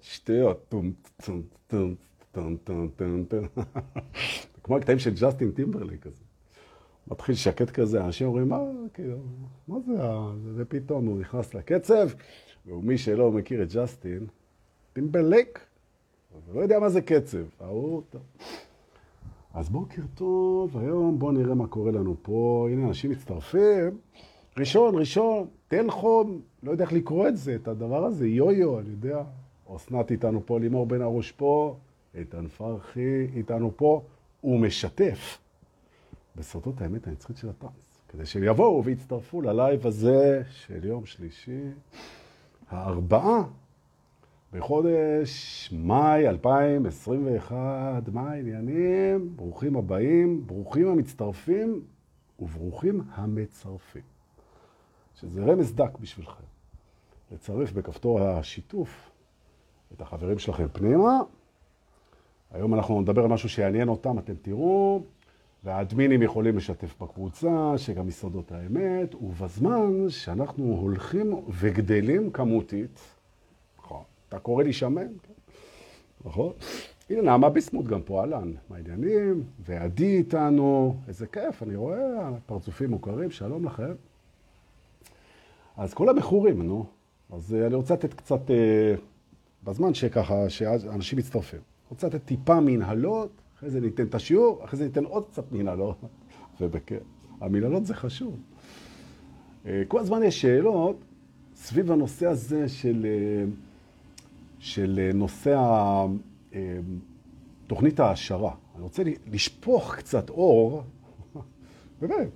שטויות, טום טום טום טום טום טום טום כמו הקטעים של ג'סטין טימברלייק כזה. מתחיל שקט כזה, אנשים אומרים, מה, כאילו, מה זה, ופתאום הוא נכנס לקצב, ומי שלא מכיר את ג'סטין, טימברלייק, לא יודע מה זה קצב, ההוא, טוב. אז בוקר טוב, היום בואו נראה מה קורה לנו פה. הנה, אנשים מצטרפים. ראשון, ראשון, תל חום, לא יודע איך לקרוא את זה, את הדבר הזה, יו-יו, אני יודע. אסנת איתנו פה, לימור בן הראש פה, איתן פרחי איתנו פה. הוא משתף בסודות האמת הנצחית של הטרנס, כדי שהם יבואו ויצטרפו ללייב הזה של יום שלישי, הארבעה בחודש מאי 2021, מה העניינים? ברוכים הבאים, ברוכים המצטרפים וברוכים המצרפים. שזה רמז דק בשבילכם. לצרף בכפתור השיתוף את החברים שלכם פנימה. היום אנחנו נדבר על משהו שיעניין אותם, אתם תראו, והאדמינים יכולים לשתף בקבוצה, שגם יסודות האמת, ובזמן שאנחנו הולכים וגדלים כמותית, אתה קורא לי שמן? נכון? הנה, נעמה ביסמוט גם פה, אהלן, מה העניינים? ועדי איתנו, איזה כיף, אני רואה פרצופים מוכרים, שלום לכם. אז כל הבחורים, נו. אז אני רוצה לתת קצת, בזמן שככה, שאנשים מצטרפים. רוצה לתת טיפה מנהלות, אחרי זה ניתן את השיעור, אחרי זה ניתן עוד קצת מנהלות, ובכן, המנהלות זה חשוב. כל הזמן יש שאלות סביב הנושא הזה של... של נושא תוכנית ההשערה. אני רוצה לשפוך קצת אור, באמת,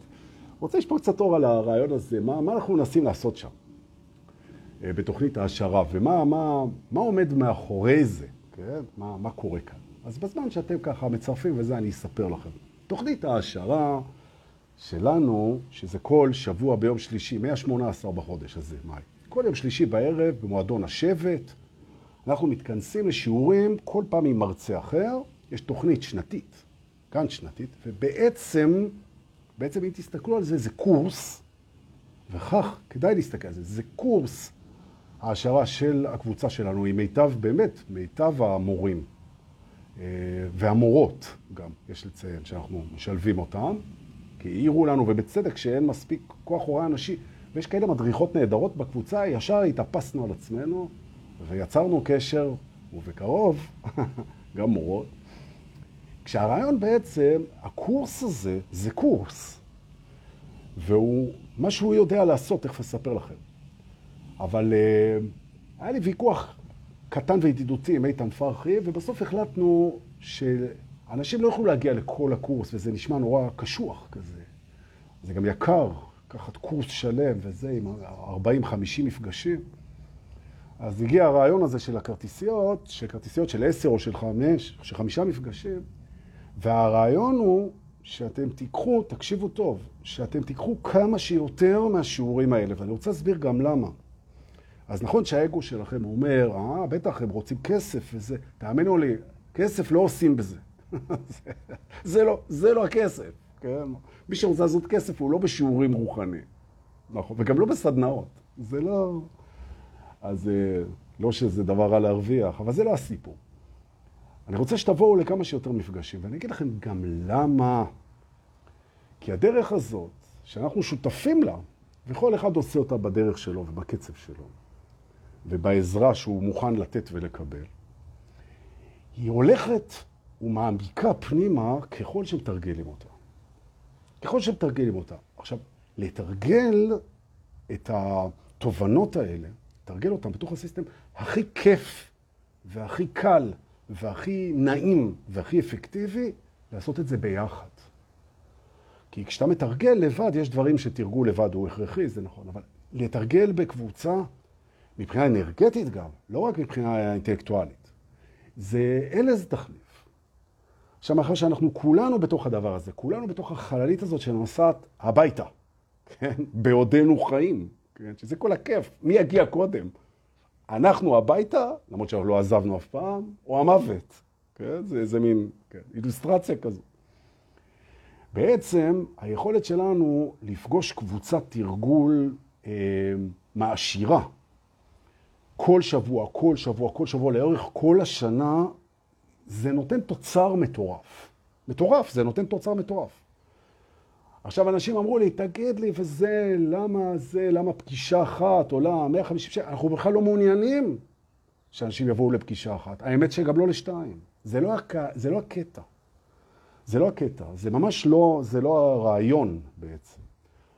רוצה לשפוך קצת אור על הרעיון הזה, מה, מה אנחנו מנסים לעשות שם בתוכנית ההשערה, ומה מה, מה עומד מאחורי זה, כן? מה, מה קורה כאן. אז בזמן שאתם ככה מצרפים וזה, אני אספר לכם. תוכנית ההשערה שלנו, שזה כל שבוע ביום שלישי, מה-18 בחודש הזה, מאי. כל יום שלישי בערב במועדון השבט, אנחנו מתכנסים לשיעורים כל פעם עם מרצה אחר, יש תוכנית שנתית, כאן שנתית, ובעצם, בעצם אם תסתכלו על זה, זה קורס, וכך כדאי להסתכל על זה, זה קורס ההשערה של הקבוצה שלנו, היא מיטב, באמת, מיטב המורים והמורות גם, יש לציין, שאנחנו משלבים אותם, כי העירו לנו, ובצדק, שאין מספיק כוח הוראה אנשי, ויש כאלה מדריכות נהדרות בקבוצה, ישר התאפסנו על עצמנו, ויצרנו קשר, ובקרוב, גם מורות. כשהרעיון בעצם, הקורס הזה, זה קורס. והוא, מה שהוא יודע לעשות, תכף אספר לכם. אבל uh, היה לי ויכוח קטן וידידותי עם איתן פרחי, ובסוף החלטנו שאנשים לא יכולו להגיע לכל הקורס, וזה נשמע נורא קשוח כזה. זה גם יקר, לקחת קורס שלם וזה, עם 40-50 מפגשים. אז הגיע הרעיון הזה של הכרטיסיות, של כרטיסיות של עשר או של חמש, של חמישה מפגשים, והרעיון הוא שאתם תיקחו, תקשיבו טוב, שאתם תיקחו כמה שיותר מהשיעורים האלה, ואני רוצה להסביר גם למה. אז נכון שהאגו שלכם אומר, אה, בטח, הם רוצים כסף וזה, תאמינו לי, כסף לא עושים בזה. זה, לא, זה לא הכסף, כן? מי שרוצה לעשות כסף הוא לא בשיעורים רוחניים, נכון, וגם לא בסדנאות, זה לא... אז לא שזה דבר רע להרוויח, אבל זה לא הסיפור. אני רוצה שתבואו לכמה שיותר מפגשים, ואני אגיד לכם גם למה. כי הדרך הזאת, שאנחנו שותפים לה, וכל אחד עושה אותה בדרך שלו ובקצב שלו, ובעזרה שהוא מוכן לתת ולקבל, היא הולכת ומעמיקה פנימה ככל שמתרגלים אותה. ככל שמתרגלים אותה. עכשיו, לתרגל את התובנות האלה, תרגל אותם בתוך הסיסטם הכי כיף והכי קל והכי נעים והכי אפקטיבי, לעשות את זה ביחד. כי כשאתה מתרגל לבד, יש דברים שתרגול לבד הוא הכרחי, זה נכון, אבל לתרגל בקבוצה, מבחינה אנרגטית גם, לא רק מבחינה אינטלקטואלית, זה, אין לזה תחליף. עכשיו, מאחר שאנחנו כולנו בתוך הדבר הזה, כולנו בתוך החללית הזאת שנוסעת הביתה, כן? בעודנו חיים. כן? שזה כל הכיף. מי יגיע קודם? אנחנו הביתה, למרות שאנחנו לא עזבנו אף פעם, או המוות. כן? זה איזה מין כן, אילוסטרציה כזו. בעצם היכולת שלנו לפגוש קבוצת תרגול אה, מעשירה כל שבוע, כל שבוע, כל שבוע, לאורך כל השנה, זה נותן תוצר מטורף. מטורף, זה נותן תוצר מטורף. עכשיו אנשים אמרו לי, תגיד לי, וזה, למה זה, למה פגישה אחת עולה 150 שקל? אנחנו בכלל לא מעוניינים שאנשים יבואו לפגישה אחת. האמת שגם לא לשתיים. זה לא, הק... זה לא הקטע. זה לא הקטע. זה ממש לא, זה לא הרעיון בעצם.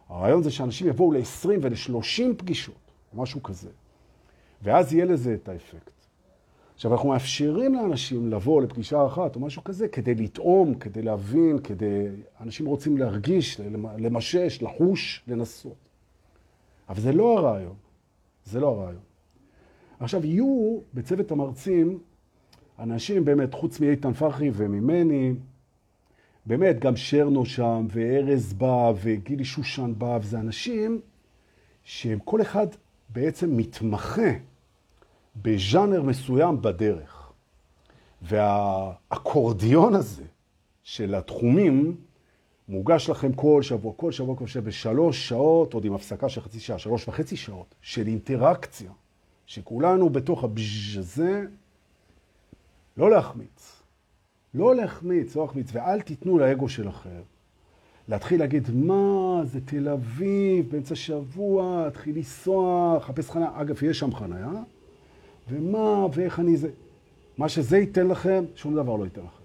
הרעיון זה שאנשים יבואו ל-20 ול-30 פגישות, משהו כזה. ואז יהיה לזה את האפקט. עכשיו, אנחנו מאפשרים לאנשים לבוא לפגישה אחת או משהו כזה כדי לטעום, כדי להבין, כדי... אנשים רוצים להרגיש, למשש, לחוש, לנסות. אבל זה לא הרעיון. זה לא הרעיון. עכשיו, יהיו בצוות המרצים אנשים באמת, חוץ מאיתן פחי וממני, באמת, גם שרנו שם, וארז בא, וגילי שושן בא, וזה אנשים שהם כל אחד בעצם מתמחה בז'אנר מסוים בדרך. והאקורדיון הזה של התחומים מוגש לכם כל שבוע, כל שבוע, כל שבוע, בשלוש שעות, עוד עם הפסקה של חצי שעה, שלוש וחצי שעות, של אינטראקציה, שכולנו בתוך הבז' הזה, לא להחמיץ. לא להחמיץ, לא להחמיץ, ואל תיתנו לאגו שלכם להתחיל להגיד, מה, זה תל אביב, באמצע שבוע, תתחיל לנסוע, חפש חניה. אגב, יש שם חניה, ומה, ואיך אני זה. מה שזה ייתן לכם, שום דבר לא ייתן לכם.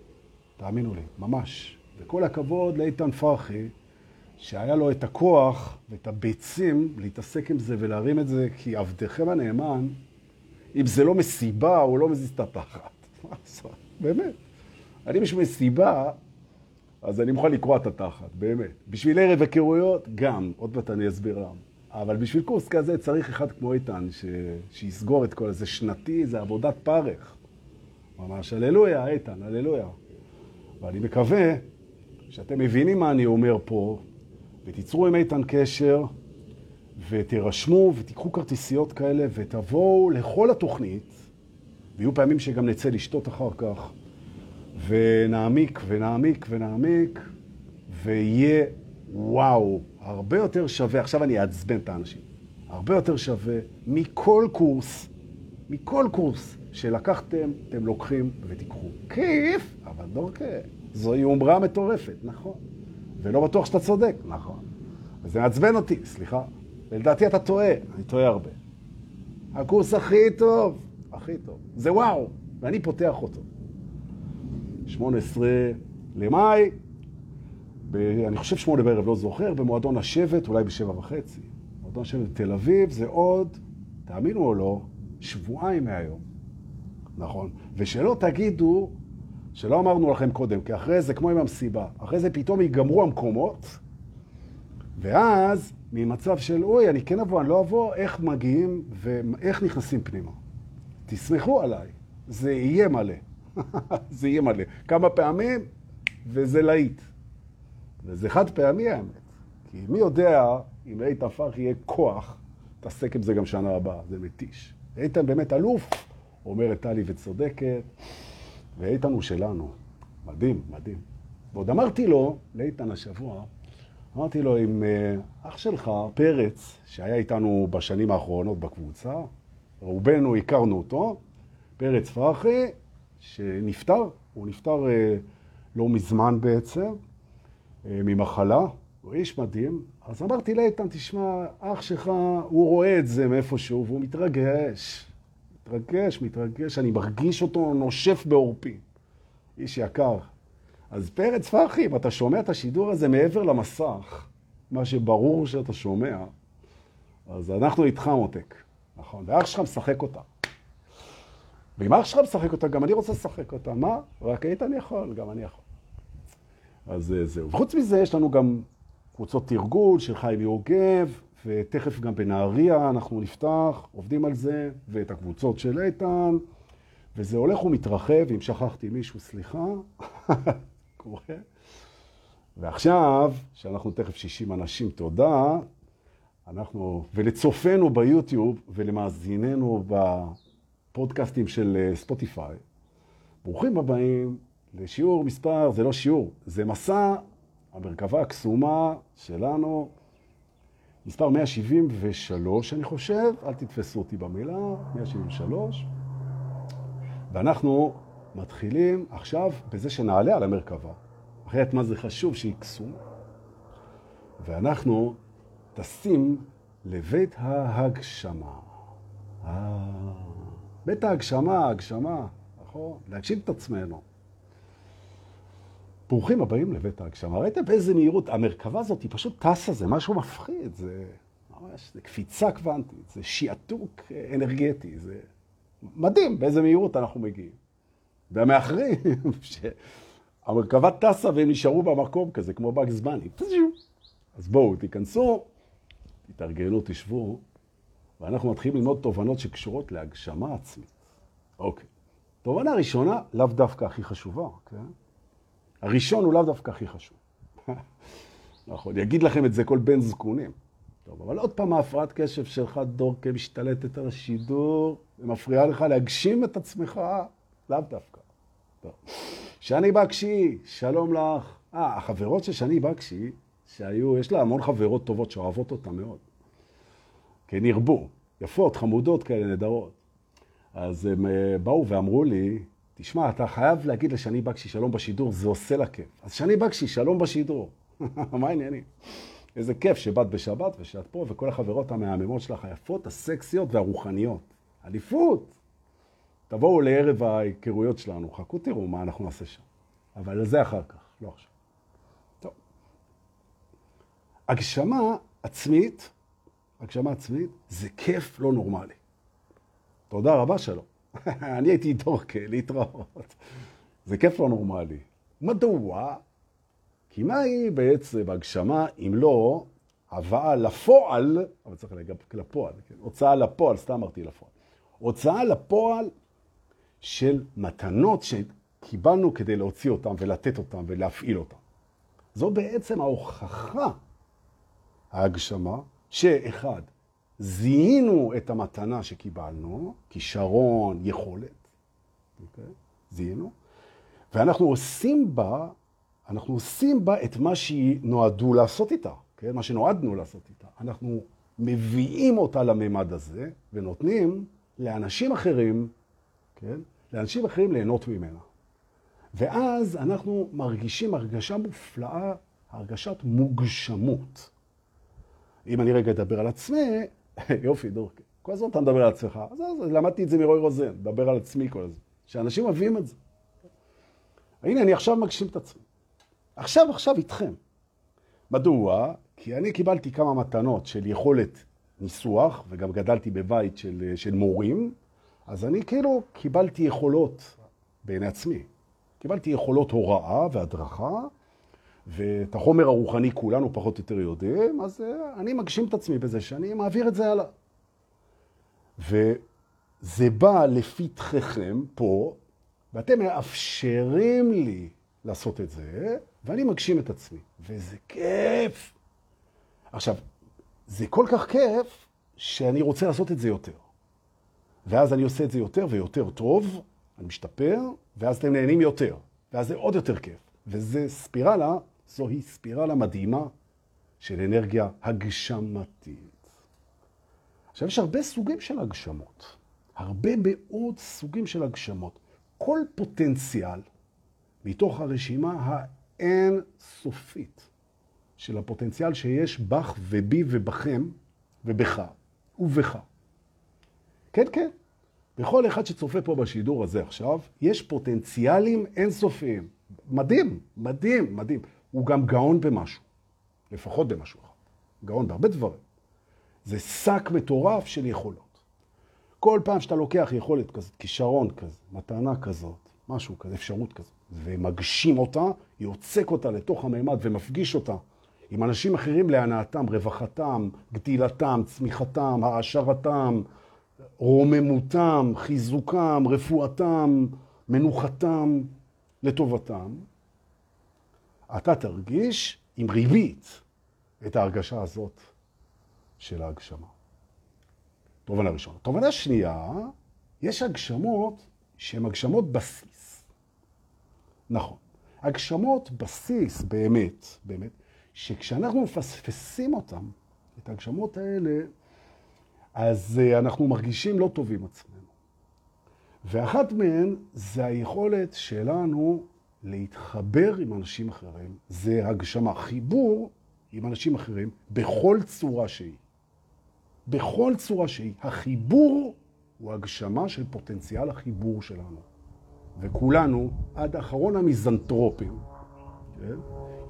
תאמינו לי, ממש. וכל הכבוד לאיתן פרחי, שהיה לו את הכוח ואת הביצים להתעסק עם זה ולהרים את זה, כי עבדכם הנאמן, אם זה לא מסיבה, הוא לא מזיז את התחת. באמת. אני בשביל מסיבה, אז אני מוכן לקרוע את התחת, באמת. בשביל ערב היכרויות, גם. עוד מעט אני אסביר למה. אבל בשביל קורס כזה צריך אחד כמו איתן, ש... שיסגור את כל זה. שנתי זה עבודת פרך. ממש, הללויה, איתן, הללויה. ואני מקווה שאתם מבינים מה אני אומר פה, ותיצרו עם איתן קשר, ותירשמו, ותיקחו כרטיסיות כאלה, ותבואו לכל התוכנית, ויהיו פעמים שגם נצא לשתות אחר כך, ונעמיק ונעמיק ונעמיק, ויהיה וואו, הרבה יותר שווה, עכשיו אני אעצבן את האנשים, הרבה יותר שווה מכל קורס, מכל קורס שלקחתם, אתם לוקחים ותיקחו. כיף, אבל דורקה, זו יומרה מטורפת, נכון. ולא בטוח שאתה צודק, נכון. וזה מעצבן אותי, סליחה. ולדעתי אתה טועה, אני טועה הרבה. הקורס הכי טוב, הכי טוב. זה וואו, ואני פותח אותו. 18 למאי, ב, אני חושב שמונה בערב, לא זוכר, במועדון השבט, אולי בשבע וחצי. מועדון השבט בתל אביב זה עוד, תאמינו או לא, שבועיים מהיום. נכון. ושלא תגידו שלא אמרנו לכם קודם, כי אחרי זה, כמו עם המסיבה, אחרי זה פתאום ייגמרו המקומות, ואז ממצב של, אוי, אני כן אבוא, אני לא אבוא, איך מגיעים ואיך נכנסים פנימה. תסמכו עליי, זה יהיה מלא. זה יהיה מלא. כמה פעמים, וזה להיט. וזה חד פעמי האמת. כי מי יודע אם לאיתן פרחי יהיה כוח, תעסק עם זה גם שנה הבאה, זה מתיש. איתן באמת אלוף, אומרת טלי וצודקת, ואיתן הוא שלנו. מדהים, מדהים. ועוד אמרתי לו, לאיתן השבוע, אמרתי לו, עם אה, אח שלך, פרץ, שהיה איתנו בשנים האחרונות בקבוצה, רובנו הכרנו אותו, פרץ פרחי, שנפטר, הוא נפטר אה, לא מזמן בעצם, ממחלה, הוא איש מדהים. אז אמרתי לאיתן, תשמע, אח שלך, הוא רואה את זה מאיפשהו, והוא מתרגש. מתרגש, מתרגש, אני מרגיש אותו נושף בעורפי. איש יקר. אז פרץ פרחי, אם אתה שומע את השידור הזה מעבר למסך, מה שברור שאתה שומע, אז אנחנו איתך מותק, נכון? ואח שלך משחק אותה. ואם אח שלך משחק אותה, גם אני רוצה לשחק אותה. מה? רק איתן יכול, גם אני יכול. אז אה, זהו. וחוץ מזה, יש לנו גם קבוצות תרגול של חיים יוגב, ותכף גם בנהריה אנחנו נפתח, עובדים על זה, ואת הקבוצות של איתן, וזה הולך ומתרחב, אם שכחתי מישהו, סליחה, קורה. ועכשיו, שאנחנו תכף 60 אנשים, תודה, אנחנו, ולצופינו ביוטיוב ולמאזיננו בפודקאסטים של אה, ספוטיפיי, ברוכים הבאים לשיעור מספר, זה לא שיעור, זה מסע המרכבה הקסומה שלנו, מספר 173, אני חושב, אל תתפסו אותי במילה, 173, ואנחנו מתחילים עכשיו בזה שנעלה על המרכבה. אחרת מה זה חשוב שהיא קסומה. ואנחנו טסים לבית ההגשמה. אה, בית ההגשמה, הגשמה, נכון? להגשים את עצמנו. ברוכים הבאים לבית ההגשמה. ראיתם באיזה מהירות? המרכבה הזאת היא פשוט טסה, זה משהו מפחיד, זה ממש, זה קפיצה קוונטית, זה שיעתוק אנרגטי, זה מדהים באיזה מהירות אנחנו מגיעים. והמאחרים, שהמרכבה טסה והם נשארו במקום כזה, כמו באגס בני. אז בואו, תיכנסו, תתארגנו, תשבו, ואנחנו מתחילים ללמוד תובנות שקשורות להגשמה עצמית. אוקיי. תובנה ראשונה, לאו דווקא הכי חשובה, כן? הראשון הוא לאו דווקא הכי חשוב. נכון, יגיד לכם את זה כל בן זקונים. טוב, אבל עוד פעם ההפרעת קשב שלך, דורקה, משתלטת על השידור, ומפריעה לך להגשים את עצמך, לאו דווקא. טוב. שני בקשי, שלום לך. אה, החברות של שני בקשי, שהיו, יש לה המון חברות טובות שאוהבות אותה מאוד. כן, ירבו. יפות, חמודות כאלה, נדרות. אז הם אה, באו ואמרו לי, תשמע, אתה חייב להגיד לשני בקשי שלום בשידור, זה עושה לה כיף. אז שני בקשי, שלום בשידור. מה העניינים? איזה כיף שבאת בשבת ושאת פה, וכל החברות המהממות שלך היפות, הסקסיות והרוחניות. אליפות! תבואו לערב ההיכרויות שלנו, חכו תראו מה אנחנו נעשה שם. אבל זה אחר כך, לא עכשיו. טוב. הגשמה עצמית, הגשמה עצמית, זה כיף לא נורמלי. תודה רבה, שלום. אני הייתי דורקה, להתראות. זה כיף לא נורמלי. מדוע? כי מהי בעצם הגשמה אם לא הבאה לפועל, אבל צריך להגיד לפועל, כן? הוצאה לפועל, סתם אמרתי לפועל. הוצאה לפועל של מתנות שקיבלנו כדי להוציא אותם ולתת אותם ולהפעיל אותם. זו בעצם ההוכחה, ההגשמה, שאחד, זיהינו את המתנה שקיבלנו, כישרון, יכולת, okay? אוקיי? זיהינו, ואנחנו עושים בה, אנחנו עושים בה את מה שהיא נועדו לעשות איתה, כן? מה שנועדנו לעשות איתה. אנחנו מביאים אותה לממד הזה ונותנים לאנשים אחרים, כן? לאנשים אחרים ליהנות ממנה. ואז אנחנו מרגישים הרגשה מופלאה, הרגשת מוגשמות. אם אני רגע אדבר על עצמי, יופי, דורקי. כל הזמן אתה מדבר על עצמך. אז, אז למדתי את זה מרוי רוזן, מדבר על עצמי כל הזמן. שאנשים אוהבים את זה. הנה, אני עכשיו מגשים את עצמי. עכשיו, עכשיו איתכם. מדוע? כי אני קיבלתי כמה מתנות של יכולת ניסוח, וגם גדלתי בבית של, של מורים, אז אני כאילו קיבלתי יכולות בעיני עצמי. קיבלתי יכולות הוראה והדרכה, ואת החומר הרוחני כולנו פחות או יותר יודעים, אז אה, אני מגשים את עצמי בזה שאני מעביר את זה הלאה. וזה בא לפתחכם פה, ואתם מאפשרים לי לעשות את זה, ואני מגשים את עצמי. וזה כיף. עכשיו, זה כל כך כיף, שאני רוצה לעשות את זה יותר. ואז אני עושה את זה יותר ויותר טוב, אני משתפר, ואז אתם נהנים יותר. ואז זה עוד יותר כיף. וזה ספירלה זוהי ספירלה מדהימה של אנרגיה הגשמתית. עכשיו, יש הרבה סוגים של הגשמות. הרבה מאוד סוגים של הגשמות. כל פוטנציאל מתוך הרשימה האין סופית של הפוטנציאל שיש בך ובי ובכם ובך ובך. כן, כן. בכל אחד שצופה פה בשידור הזה עכשיו, יש פוטנציאלים אינסופיים. מדהים, מדהים, מדהים. הוא גם גאון במשהו, לפחות במשהו אחד. גאון בהרבה דברים. זה שק מטורף של יכולות. כל פעם שאתה לוקח יכולת כזאת, כישרון כזה, מתנה כזאת, משהו כזה, אפשרות כזאת, ומגשים אותה, יוצק אותה לתוך הממד ומפגיש אותה עם אנשים אחרים להנאתם, רווחתם, גדילתם, צמיחתם, העשרתם, רוממותם, חיזוקם, רפואתם, מנוחתם, לטובתם, אתה תרגיש עם ריבית את ההרגשה הזאת של ההגשמה. תובנה ראשונה. תובנה שנייה, יש הגשמות שהן הגשמות בסיס. נכון. הגשמות בסיס, באמת, באמת, שכשאנחנו מפספסים אותם, את ההגשמות האלה, אז אה, אנחנו מרגישים לא טובים עצמנו. ואחת מהן זה היכולת שלנו להתחבר עם אנשים אחרים. זה הגשמה, חיבור עם אנשים אחרים בכל צורה שהיא. בכל צורה שהיא. החיבור הוא הגשמה של פוטנציאל החיבור שלנו. וכולנו, עד אחרון המיזנטרופים, כן?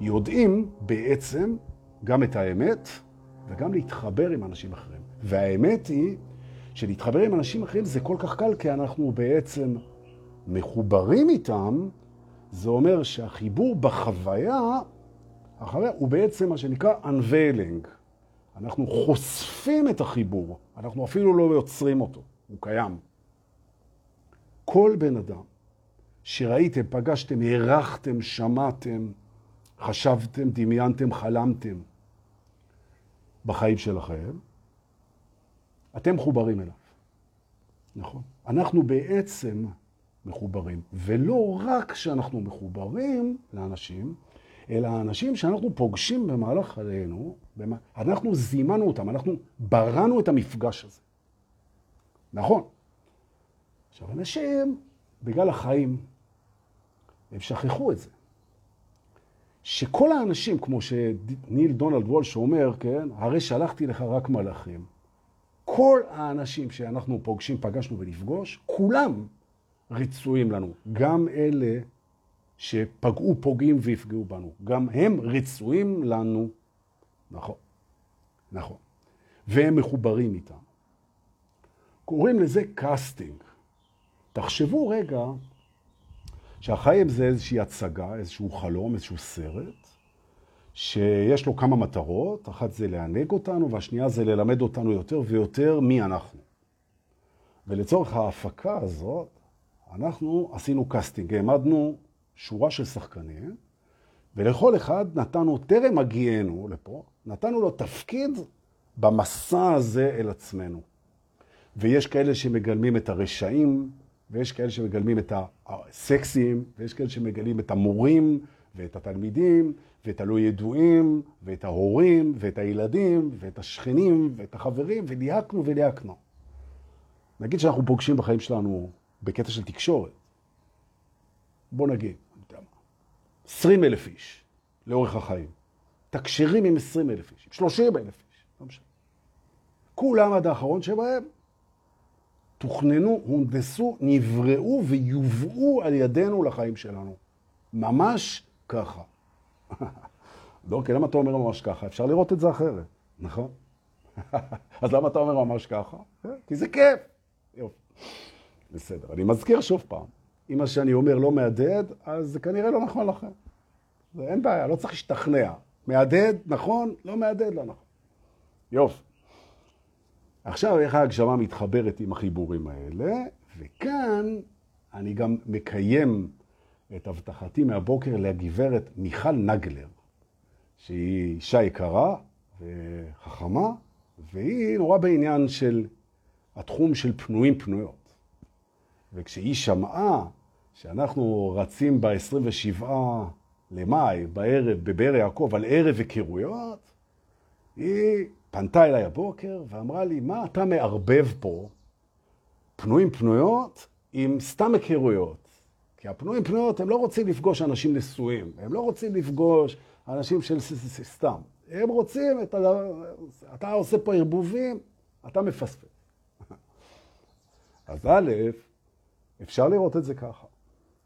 יודעים בעצם גם את האמת וגם להתחבר עם אנשים אחרים. והאמת היא שלהתחבר עם אנשים אחרים זה כל כך קל, כי אנחנו בעצם מחוברים איתם, זה אומר שהחיבור בחוויה, החוויה הוא בעצם מה שנקרא unveiling. אנחנו חושפים את החיבור, אנחנו אפילו לא יוצרים אותו, הוא קיים. כל בן אדם שראיתם, פגשתם, הערכתם, שמעתם, חשבתם, דמיינתם, חלמתם בחיים שלכם, אתם מחוברים אליו. נכון. אנחנו בעצם מחוברים, ולא רק שאנחנו מחוברים לאנשים, אלא האנשים שאנחנו פוגשים במהלך חיינו, אנחנו זימנו אותם, אנחנו בראנו את המפגש הזה. נכון. עכשיו, אנשים, בגלל החיים, הם שכחו את זה. שכל האנשים, כמו שניל דונלד וולש אומר, כן, הרי שלחתי לך רק מלאכים. כל האנשים שאנחנו פוגשים, פגשנו ונפגוש, כולם רצויים לנו. גם אלה שפגעו, פוגעים ויפגעו בנו. גם הם רצויים לנו. נכון, נכון. והם מחוברים איתם. קוראים לזה casting. תחשבו רגע שהחיים זה איזושהי הצגה, איזשהו חלום, איזשהו סרט, שיש לו כמה מטרות, אחת זה לענג אותנו, והשנייה זה ללמד אותנו יותר ויותר מי אנחנו. ולצורך ההפקה הזאת, אנחנו עשינו casting, העמדנו שורה של שחקנים, ולכל אחד נתנו, טרם הגיענו לפה, נתנו לו תפקיד במסע הזה אל עצמנו. ויש כאלה שמגלמים את הרשעים, ויש כאלה שמגלמים את הסקסים, ויש כאלה שמגלמים את המורים ואת התלמידים, ואת הלא ידועים, ואת ההורים, ואת הילדים, ואת השכנים, ואת החברים, וליהקנו וליהקנו. נגיד שאנחנו פוגשים בחיים שלנו בקטע של תקשורת. בוא נגיד, 20 אלף איש לאורך החיים. תקשרים עם 20 אלף איש, עם 30 אלף איש, לא משנה. כולם עד האחרון שבהם תוכננו, הונדסו, נבראו ויובאו על ידינו לחיים שלנו. ממש ככה. לא, כי למה אתה אומר ממש ככה? אפשר לראות את זה אחרת, נכון? אז למה אתה אומר ממש ככה? אה, כי זה כיף. יופי. בסדר. אני מזכיר שוב פעם, אם מה שאני אומר לא מהדהד, אז זה כנראה לא נכון לכם. אין בעיה, לא צריך להשתכנע. מהדהד, נכון, לא מהדהד, לא נכון. יופי. עכשיו איך ההגשמה מתחברת עם החיבורים האלה, וכאן אני גם מקיים את הבטחתי מהבוקר לגברת מיכל נגלר, שהיא אישה יקרה וחכמה, והיא נורא בעניין של התחום של פנויים פנויות. וכשהיא שמעה שאנחנו רצים ב-27 למאי, בערב, בבאר יעקב, על ערב היכרויות, היא פנתה אליי הבוקר ואמרה לי, מה אתה מערבב פה פנויים פנויות עם סתם היכרויות? כי הפנויים פנויות, הם לא רוצים לפגוש אנשים נשואים, הם לא רוצים לפגוש אנשים של סתם. הם רוצים, את ה... אתה עושה פה ערבובים, אתה מפספס. אז א', אפשר לראות את זה ככה.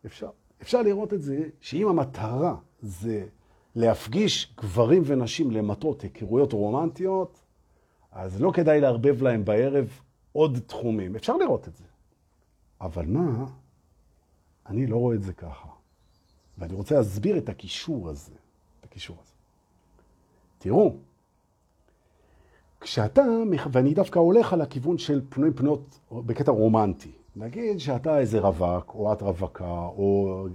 אפשר. אפשר לראות את זה שאם המטרה זה להפגיש גברים ונשים למטרות היכרויות רומנטיות, אז לא כדאי לערבב להם בערב עוד תחומים. אפשר לראות את זה. אבל מה? אני לא רואה את זה ככה. ואני רוצה להסביר את הקישור הזה. את הקישור הזה. תראו, כשאתה, ואני דווקא הולך על הכיוון של פנויים פנויות בקטע רומנטי. נגיד שאתה איזה רווק, או את רווקה, או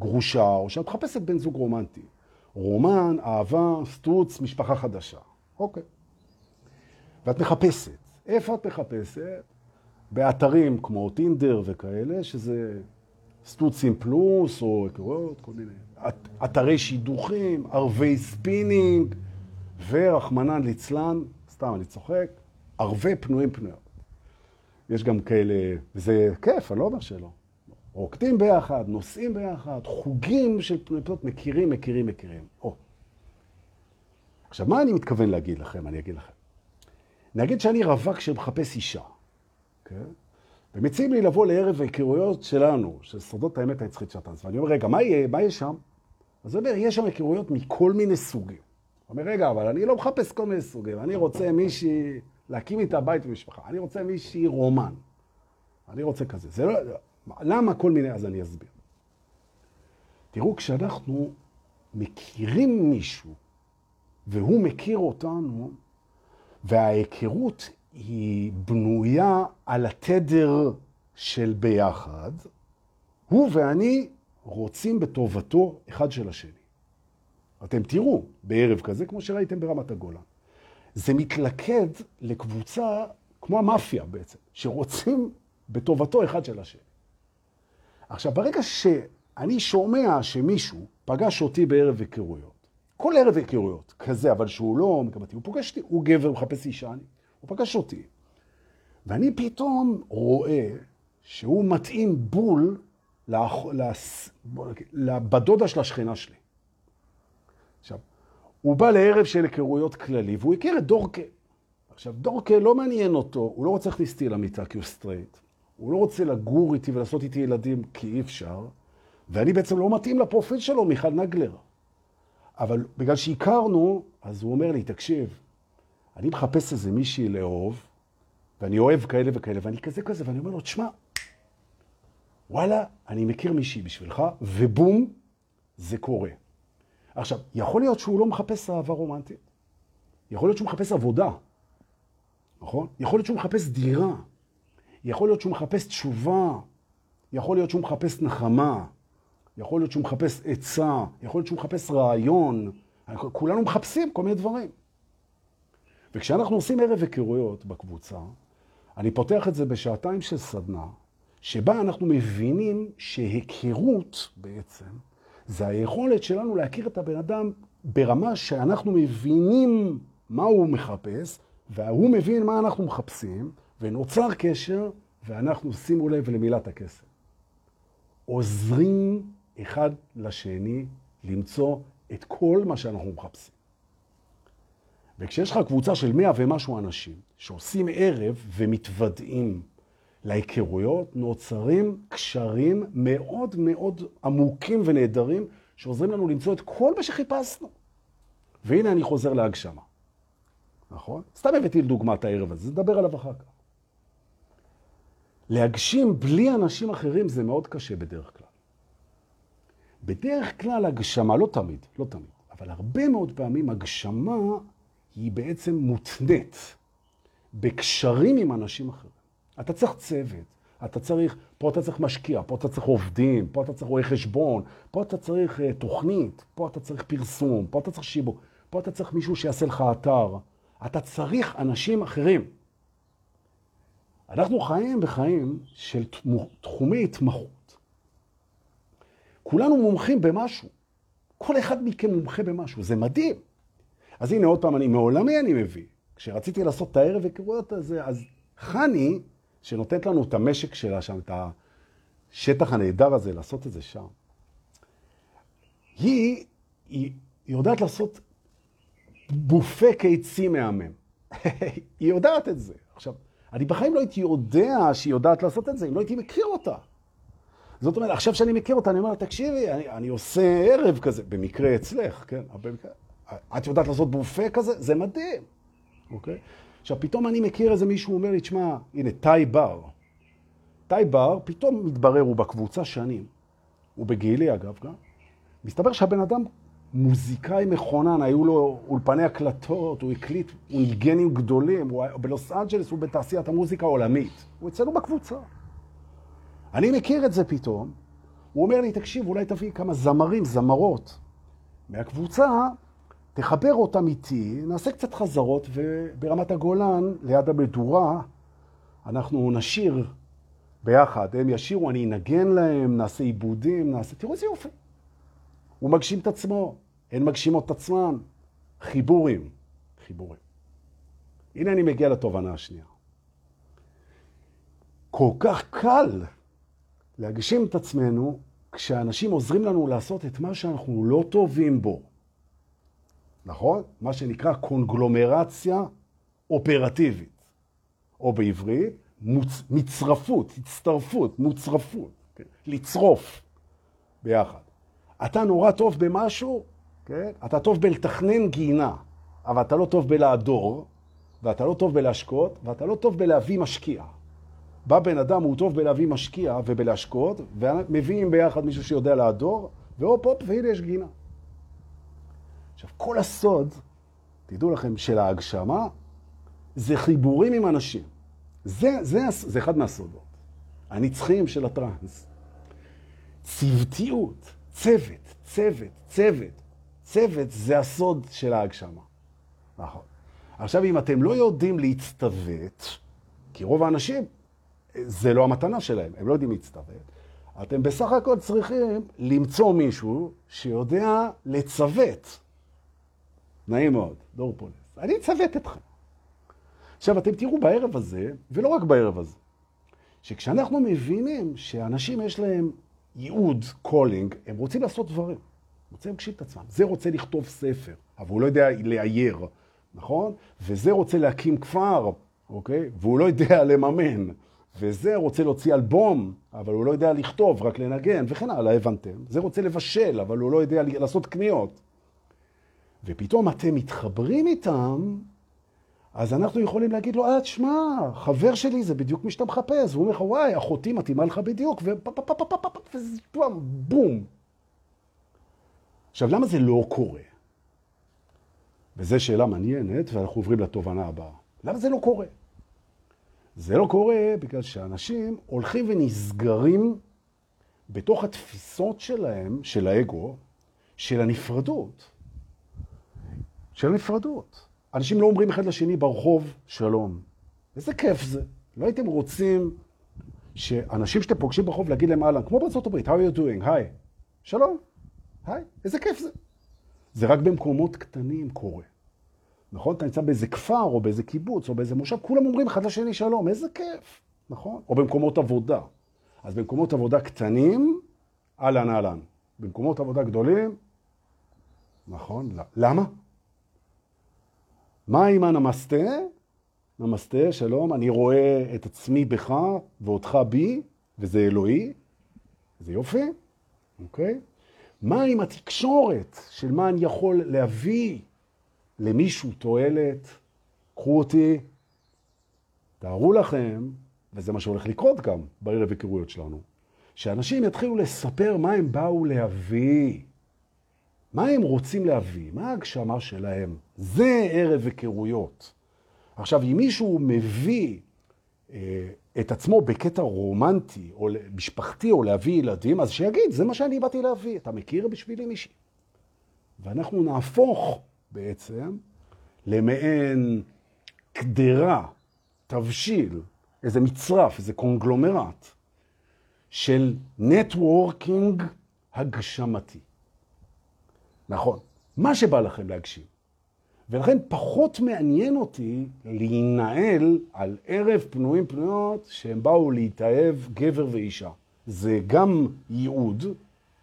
גרושה, או שאת מחפשת בן זוג רומנטי. רומן, אהבה, סטוץ, משפחה חדשה. אוקיי. ואת מחפשת. איפה את מחפשת? באתרים כמו טינדר וכאלה, שזה סטוצים פלוס, או היכרויות, כל מיני. אתרי שידוכים, ערבי ספינינג, ורחמנן ליצלן, סתם אני צוחק, ערבי פנויים פנויות. יש גם כאלה, וזה כיף, אני לא אומר שלא. רוקדים ביחד, נוסעים ביחד, חוגים של פנויות, מכירים, מכירים, מכירים. או. עכשיו, מה אני מתכוון להגיד לכם? אני אגיד לכם. נגיד שאני רווק שמחפש אישה, כן? ומציעים לי לבוא לערב ההיכרויות שלנו, של שורדות האמת היצחית של הטנס. ואני אומר, רגע, מה יהיה? מה יש שם? אז הוא אומר, יש שם היכרויות מכל מיני סוגים. הוא אומר, רגע, אבל אני לא מחפש כל מיני סוגים, אני רוצה מישהי, להקים איתה בית ומשפחה, אני רוצה מישהי רומן. אני רוצה כזה. זה לא... למה כל מיני? אז אני אסביר. תראו, כשאנחנו מכירים מישהו, והוא מכיר אותנו, וההיכרות היא בנויה על התדר של ביחד, הוא ואני רוצים בטובתו אחד של השני. אתם תראו בערב כזה, כמו שראיתם ברמת הגולן. זה מתלכד לקבוצה כמו המאפיה בעצם, שרוצים בטובתו אחד של השני. עכשיו, ברגע שאני שומע שמישהו פגש אותי בערב היכרויות, כל ערב היכרויות כזה, אבל שהוא לא מקבלתי, הוא פוגש אותי, הוא גבר, מחפש אישה, אני, הוא פגש אותי. ואני פתאום רואה שהוא מתאים בול לבדודה של השכנה שלי. הוא בא לערב של היכרויות כללי, והוא הכיר את דורקה. עכשיו, דורקה לא מעניין אותו, הוא לא רוצה להכניס אותי למיטה כי הוא סטרייט. הוא לא רוצה לגור איתי ולעשות איתי ילדים כי אי אפשר, ואני בעצם לא מתאים לפרופיל שלו, מיכל נגלר. אבל בגלל שהכרנו, אז הוא אומר לי, תקשיב, אני מחפש איזה מישהי לאהוב, ואני אוהב כאלה וכאלה, ואני כזה כזה, ואני אומר לו, תשמע, וואלה, אני מכיר מישהי בשבילך, ובום, זה קורה. עכשיו, יכול להיות שהוא לא מחפש אהבה רומנטית. יכול להיות שהוא מחפש עבודה, נכון? יכול להיות שהוא מחפש דירה. יכול להיות שהוא מחפש תשובה. יכול להיות שהוא מחפש נחמה. יכול להיות שהוא מחפש עצה. יכול להיות שהוא מחפש רעיון. כולנו מחפשים כל מיני דברים. וכשאנחנו עושים ערב היכרויות בקבוצה, אני פותח את זה בשעתיים של סדנה, שבה אנחנו מבינים שהיכרות בעצם זה היכולת שלנו להכיר את הבן אדם ברמה שאנחנו מבינים מה הוא מחפש, והוא מבין מה אנחנו מחפשים, ונוצר קשר, ואנחנו, שימו לב למילת הכסף, עוזרים אחד לשני למצוא את כל מה שאנחנו מחפשים. וכשיש לך קבוצה של מאה ומשהו אנשים שעושים ערב ומתוודעים להיכרויות, נוצרים קשרים מאוד מאוד עמוקים ונהדרים, שעוזרים לנו למצוא את כל מה שחיפשנו. והנה אני חוזר להגשמה. נכון? סתם הבאתי לדוגמה את הערב הזה, נדבר עליו אחר כך. להגשים בלי אנשים אחרים זה מאוד קשה בדרך כלל. בדרך כלל הגשמה, לא תמיד, לא תמיד, אבל הרבה מאוד פעמים הגשמה היא בעצם מותנית בקשרים עם אנשים אחרים. אתה צריך צוות, אתה צריך, פה אתה צריך משקיע, פה אתה צריך עובדים, פה אתה צריך רואה חשבון, פה אתה צריך uh, תוכנית, פה אתה צריך פרסום, פה אתה צריך שיבוק, פה אתה צריך מישהו שיעשה לך אתר. אתה צריך אנשים אחרים. אנחנו חיים בחיים של תחומי התמחות. כולנו מומחים במשהו. כל אחד מכם מומחה במשהו, זה מדהים. אז הנה עוד פעם, אני מעולמי אני מביא. כשרציתי לעשות את הערב היכרויות הזה, אז חני, שנותנת לנו את המשק שלה שם, את השטח הנהדר הזה, לעשות את זה שם, היא, היא, יודעת לעשות בופה קיצים מהמם. היא יודעת את זה. עכשיו, אני בחיים לא הייתי יודע שהיא יודעת לעשות את זה, אם לא הייתי מכיר אותה. זאת אומרת, עכשיו שאני מכיר אותה, אני אומר לה, תקשיבי, אני, אני עושה ערב כזה, במקרה אצלך, כן? במקרה, את יודעת לעשות בופה כזה? זה מדהים, אוקיי? עכשיו, פתאום אני מכיר איזה מישהו, אומר לי, תשמע, הנה, טאי בר. טאי בר, פתאום מתברר, הוא בקבוצה שנים. הוא בגילי, אגב, גם. מסתבר שהבן אדם מוזיקאי מכונן, היו לו אולפני הקלטות, הוא הקליט, הוא ניגן עם גדולים, הוא, בלוס אנג'לס הוא בתעשיית המוזיקה העולמית. הוא אצלנו בקבוצה. אני מכיר את זה פתאום. הוא אומר לי, תקשיב, אולי תביא כמה זמרים, זמרות מהקבוצה, תחבר אותם איתי, נעשה קצת חזרות, וברמת הגולן, ליד המדורה, אנחנו נשיר ביחד. הם ישירו, אני אנגן להם, נעשה עיבודים, נעשה... תראו איזה יופי. הוא מגשים את עצמו, הן מגשימות את עצמן. חיבורים, חיבורים. הנה אני מגיע לתובנה השנייה. כל כך קל להגשים את עצמנו כשאנשים עוזרים לנו לעשות את מה שאנחנו לא טובים בו. נכון? מה שנקרא קונגלומרציה אופרטיבית. או בעברית, מוצ... מצרפות, הצטרפות, מוצרפות, כן? לצרוף ביחד. אתה נורא טוב במשהו, כן? אתה טוב בלתכנן גינה, אבל אתה לא טוב בלעדור, ואתה לא טוב בלהשקות, ואתה לא טוב בלהביא משקיע. בא בן אדם, הוא טוב בלהביא משקיע ובלהשקות, ומביאים ביחד מישהו שיודע לעדור, והופ הופ, והנה יש גינה. עכשיו, כל הסוד, תדעו לכם, של ההגשמה, זה חיבורים עם אנשים. זה, זה, זה אחד מהסודות. הנצחיים של הטרנס. צוותיות, צוות, צוות, צוות. צוות זה הסוד של ההגשמה. נכון. עכשיו, אם אתם לא יודעים להצטוות, כי רוב האנשים, זה לא המתנה שלהם, הם לא יודעים להצטוות, אתם בסך הכל צריכים למצוא מישהו שיודע לצוות. נעים מאוד, דור פולס. אני אצוות אתכם. עכשיו, אתם תראו בערב הזה, ולא רק בערב הזה, שכשאנחנו מבינים שאנשים יש להם ייעוד, calling, הם רוצים לעשות דברים. רוצים להקשיב את עצמם. זה רוצה לכתוב ספר, אבל הוא לא יודע לאייר, נכון? וזה רוצה להקים כפר, אוקיי? והוא לא יודע לממן. וזה רוצה להוציא אלבום, אבל הוא לא יודע לכתוב, רק לנגן, וכן הלאה, הבנתם? זה רוצה לבשל, אבל הוא לא יודע לעשות קניות. ופתאום אתם מתחברים איתם, אז אנחנו יכולים להגיד לו, אה, תשמע, חבר שלי זה בדיוק מי שאתה מחפש. והוא אומר לך, וואי, אחותי מתאימה לך בדיוק, ובום. עכשיו, למה זה לא קורה? וזו שאלה מעניינת, ואנחנו עוברים לתובנה הבאה. למה זה לא קורה? זה לא קורה בגלל שאנשים הולכים ונסגרים בתוך התפיסות שלהם, של האגו, של הנפרדות. של הנפרדות. אנשים לא אומרים אחד לשני ברחוב שלום. איזה כיף זה. לא הייתם רוצים שאנשים שאתם פוגשים ברחוב להגיד להם אהלן, כמו בארצות הברית, how are you doing? היי. שלום. היי. איזה כיף זה. זה רק במקומות קטנים קורה. נכון? אתה נמצא באיזה כפר או באיזה קיבוץ או באיזה מושב, כולם אומרים אחד לשני שלום, איזה כיף, נכון? או במקומות עבודה. אז במקומות עבודה קטנים, אהלן אהלן. במקומות עבודה גדולים, נכון? למה? מה עם הנמסטה? נמסטה, שלום, אני רואה את עצמי בך ואותך בי, וזה אלוהי, זה יופי, אוקיי? מה עם התקשורת של מה אני יכול להביא למישהו תועלת? קחו אותי, תארו לכם, וזה מה שהולך לקרות גם בערב היכרויות שלנו, שאנשים יתחילו לספר מה הם באו להביא. מה הם רוצים להביא? מה ההגשמה שלהם? זה ערב היכרויות. עכשיו, אם מישהו מביא אה, את עצמו בקטע רומנטי או משפחתי או להביא ילדים, אז שיגיד, זה מה שאני באתי להביא. אתה מכיר בשבילי מישהי? ואנחנו נהפוך בעצם למעין קדרה, תבשיל, איזה מצרף, איזה קונגלומרט של נטוורקינג הגשמתי. נכון, מה שבא לכם להגשים. ולכן פחות מעניין אותי להינעל על ערב פנויים פנויות שהם באו להתאהב גבר ואישה. זה גם ייעוד,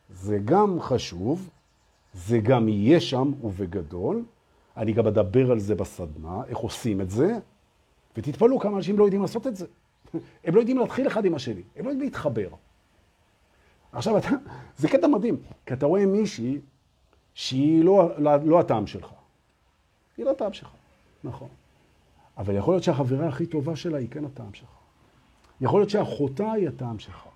זה גם חשוב, זה גם יהיה שם ובגדול. אני גם אדבר על זה בסדנה, איך עושים את זה, ותתפלאו כמה אנשים לא יודעים לעשות את זה. הם לא יודעים להתחיל אחד עם השני, הם לא יודעים להתחבר. עכשיו, אתה, זה קטע מדהים, כי אתה רואה מישהי שהיא לא, לא, לא הטעם שלך. היא לא הטעם שלך, נכון. אבל יכול להיות שהחברה הכי טובה שלה היא כן הטעם שלך. יכול להיות שאחותה היא הטעם שלך.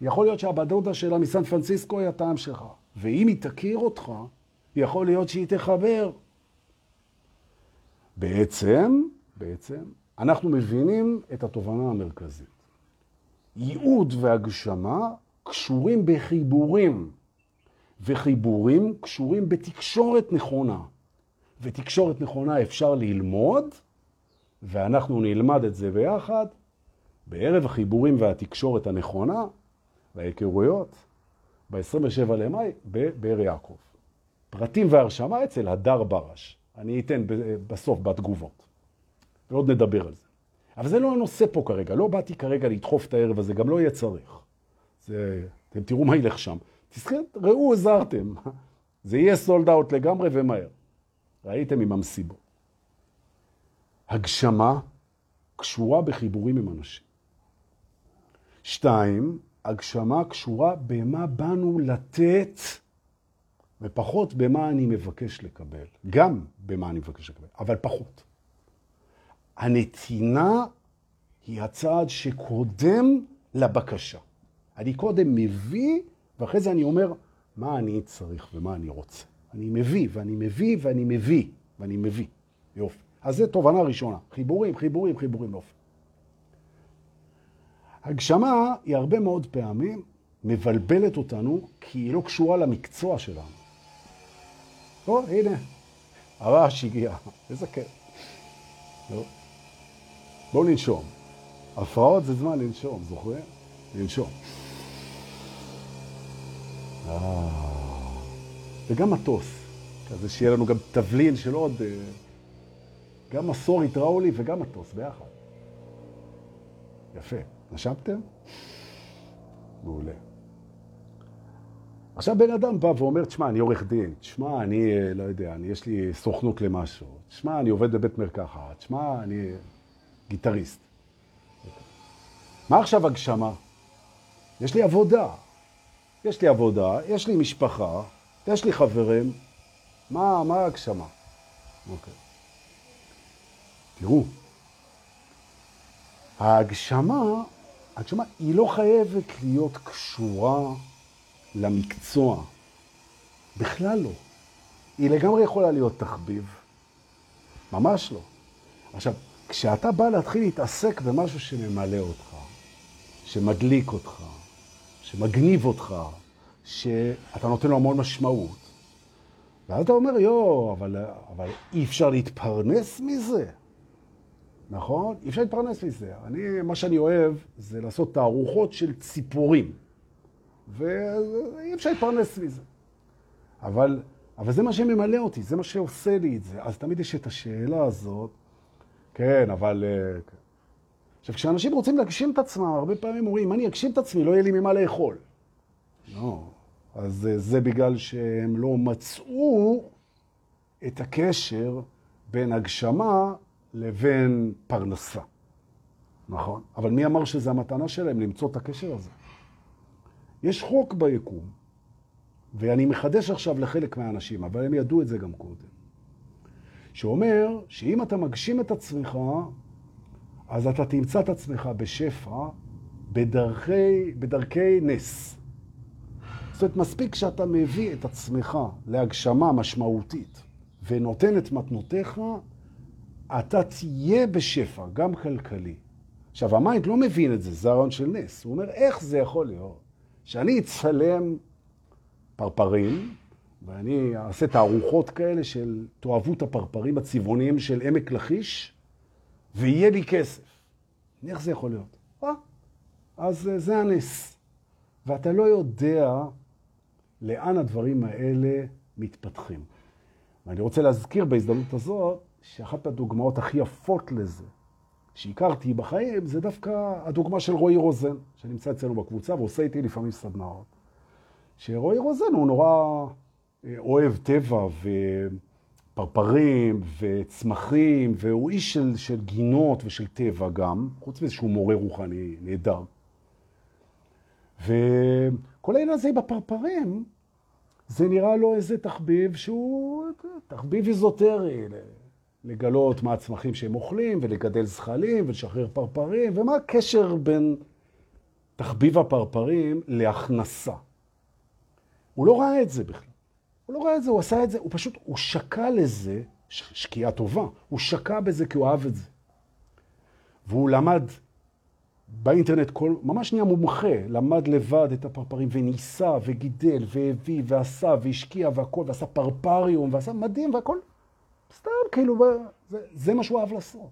יכול להיות שהבדודה שלה מסן פרנסיסקו היא הטעם שלך. ואם היא תכיר אותך, יכול להיות שהיא תחבר. בעצם, בעצם, אנחנו מבינים את התובנה המרכזית. ייעוד והגשמה קשורים בחיבורים. וחיבורים קשורים בתקשורת נכונה. ותקשורת נכונה אפשר ללמוד, ואנחנו נלמד את זה ביחד, בערב החיבורים והתקשורת הנכונה וההיכרויות, ב-27 למאי בבאר יעקב. פרטים והרשמה אצל הדר ברש. אני אתן בסוף בתגובות. ועוד נדבר על זה. אבל זה לא הנושא פה כרגע. לא באתי כרגע לדחוף את הערב הזה, גם לא יהיה צריך. זה, אתם תראו מה ילך שם. ראו, עזרתם. זה יהיה סולד אאוט לגמרי ומהר. ראיתם עם המסיבות. הגשמה קשורה בחיבורים עם אנשים. שתיים, הגשמה קשורה במה באנו לתת, ופחות במה אני מבקש לקבל. גם במה אני מבקש לקבל, אבל פחות. הנתינה היא הצעד שקודם לבקשה. אני קודם מביא, ואחרי זה אני אומר מה אני צריך ומה אני רוצה. אני מביא, ואני מביא, ואני מביא, ואני מביא. יופי. אז זו תובנה ראשונה. חיבורים, חיבורים, חיבורים, יופי. הגשמה היא הרבה מאוד פעמים מבלבלת אותנו, כי היא לא קשורה למקצוע שלנו. או, הנה, הרעש הגיע, איזה כיף. בואו לנשום. הפרעות זה זמן לנשום, זוכרים? לנשום. וגם מטוס, כזה שיהיה לנו גם תבלין של עוד, אה, גם מסור הידראולי וגם מטוס ביחד. יפה. נשמתם? מעולה. עכשיו בן אדם בא ואומר, תשמע, אני עורך דין, תשמע, אני, אה, לא יודע, אני, יש לי סוכנות למשהו, תשמע, אני עובד בבית מרקחת, תשמע, אני גיטריסט. מה עכשיו הגשמה? יש לי עבודה. יש לי עבודה, יש לי משפחה, יש לי חברים. מה, מה הגשמה? אוקיי. תראו, ההגשמה, הגשמה היא לא חייבת להיות קשורה למקצוע. בכלל לא. היא לגמרי יכולה להיות תחביב. ממש לא. עכשיו, כשאתה בא להתחיל להתעסק במשהו שממלא אותך, שמדליק אותך, שמגניב אותך, שאתה נותן לו המון משמעות, ואז אתה אומר, יו, אבל, אבל אי אפשר להתפרנס מזה. נכון? אי אפשר להתפרנס מזה. אני, מה שאני אוהב זה לעשות תערוכות של ציפורים. ואי אפשר להתפרנס מזה. אבל, אבל זה מה שממלא אותי, זה מה שעושה לי את זה. אז תמיד יש את השאלה הזאת, כן, אבל... עכשיו, כשאנשים רוצים להגשים את עצמם, הרבה פעמים אומרים, אם אני אגשים את עצמי, לא יהיה לי ממה לאכול. לא. אז אה, זה בגלל שהם לא מצאו את הקשר בין הגשמה לבין פרנסה. נכון? אבל מי אמר שזה המתנה שלהם למצוא את הקשר הזה? יש חוק ביקום, ואני מחדש עכשיו לחלק מהאנשים, אבל הם ידעו את זה גם קודם, שאומר שאם אתה מגשים את עצמך, אז אתה תמצא את עצמך בשפע בדרכי, בדרכי נס. זאת אומרת, מספיק שאתה מביא את עצמך להגשמה משמעותית ונותן את מתנותיך, אתה תהיה בשפע, גם כלכלי. עכשיו, ה mind לא מבין את זה, זה הרעיון של נס. הוא אומר, איך זה יכול להיות שאני אצלם פרפרים, ואני אעשה תערוכות כאלה של תאהבות הפרפרים הצבעוניים של עמק לכיש, ויהיה לי כסף. איך זה יכול להיות? אה, אז אה, זה הנס. ואתה לא יודע לאן הדברים האלה מתפתחים. ואני רוצה להזכיר בהזדמנות הזאת, שאחת הדוגמאות הכי יפות לזה, שהכרתי בחיים, זה דווקא הדוגמה של רועי רוזן, שנמצא אצלנו בקבוצה ועושה איתי לפעמים סדנאות. שרועי רוזן הוא נורא אה, אוהב טבע ופרפרים וצמחים, והוא איש של, של גינות ושל טבע גם, חוץ מזה שהוא מורה רוחני נהדר. וכל העניין הזה בפרפרים, זה נראה לו איזה תחביב שהוא תחביב איזוטרי, לגלות מה הצמחים שהם אוכלים, ולגדל זחלים, ולשחרר פרפרים, ומה הקשר בין תחביב הפרפרים להכנסה. הוא לא ראה את זה בכלל. הוא לא ראה את זה, הוא עשה את זה, הוא פשוט, הוא שקע לזה, שקיעה טובה, הוא שקע בזה כי הוא אהב את זה. והוא למד באינטרנט, כל, ממש נהיה מומחה, למד לבד את הפרפרים וניסה וגידל והביא ועשה והשקיע והכל, ועשה פרפריום ועשה מדהים והכל סתם, כאילו, זה, זה מה שהוא אהב לעשות.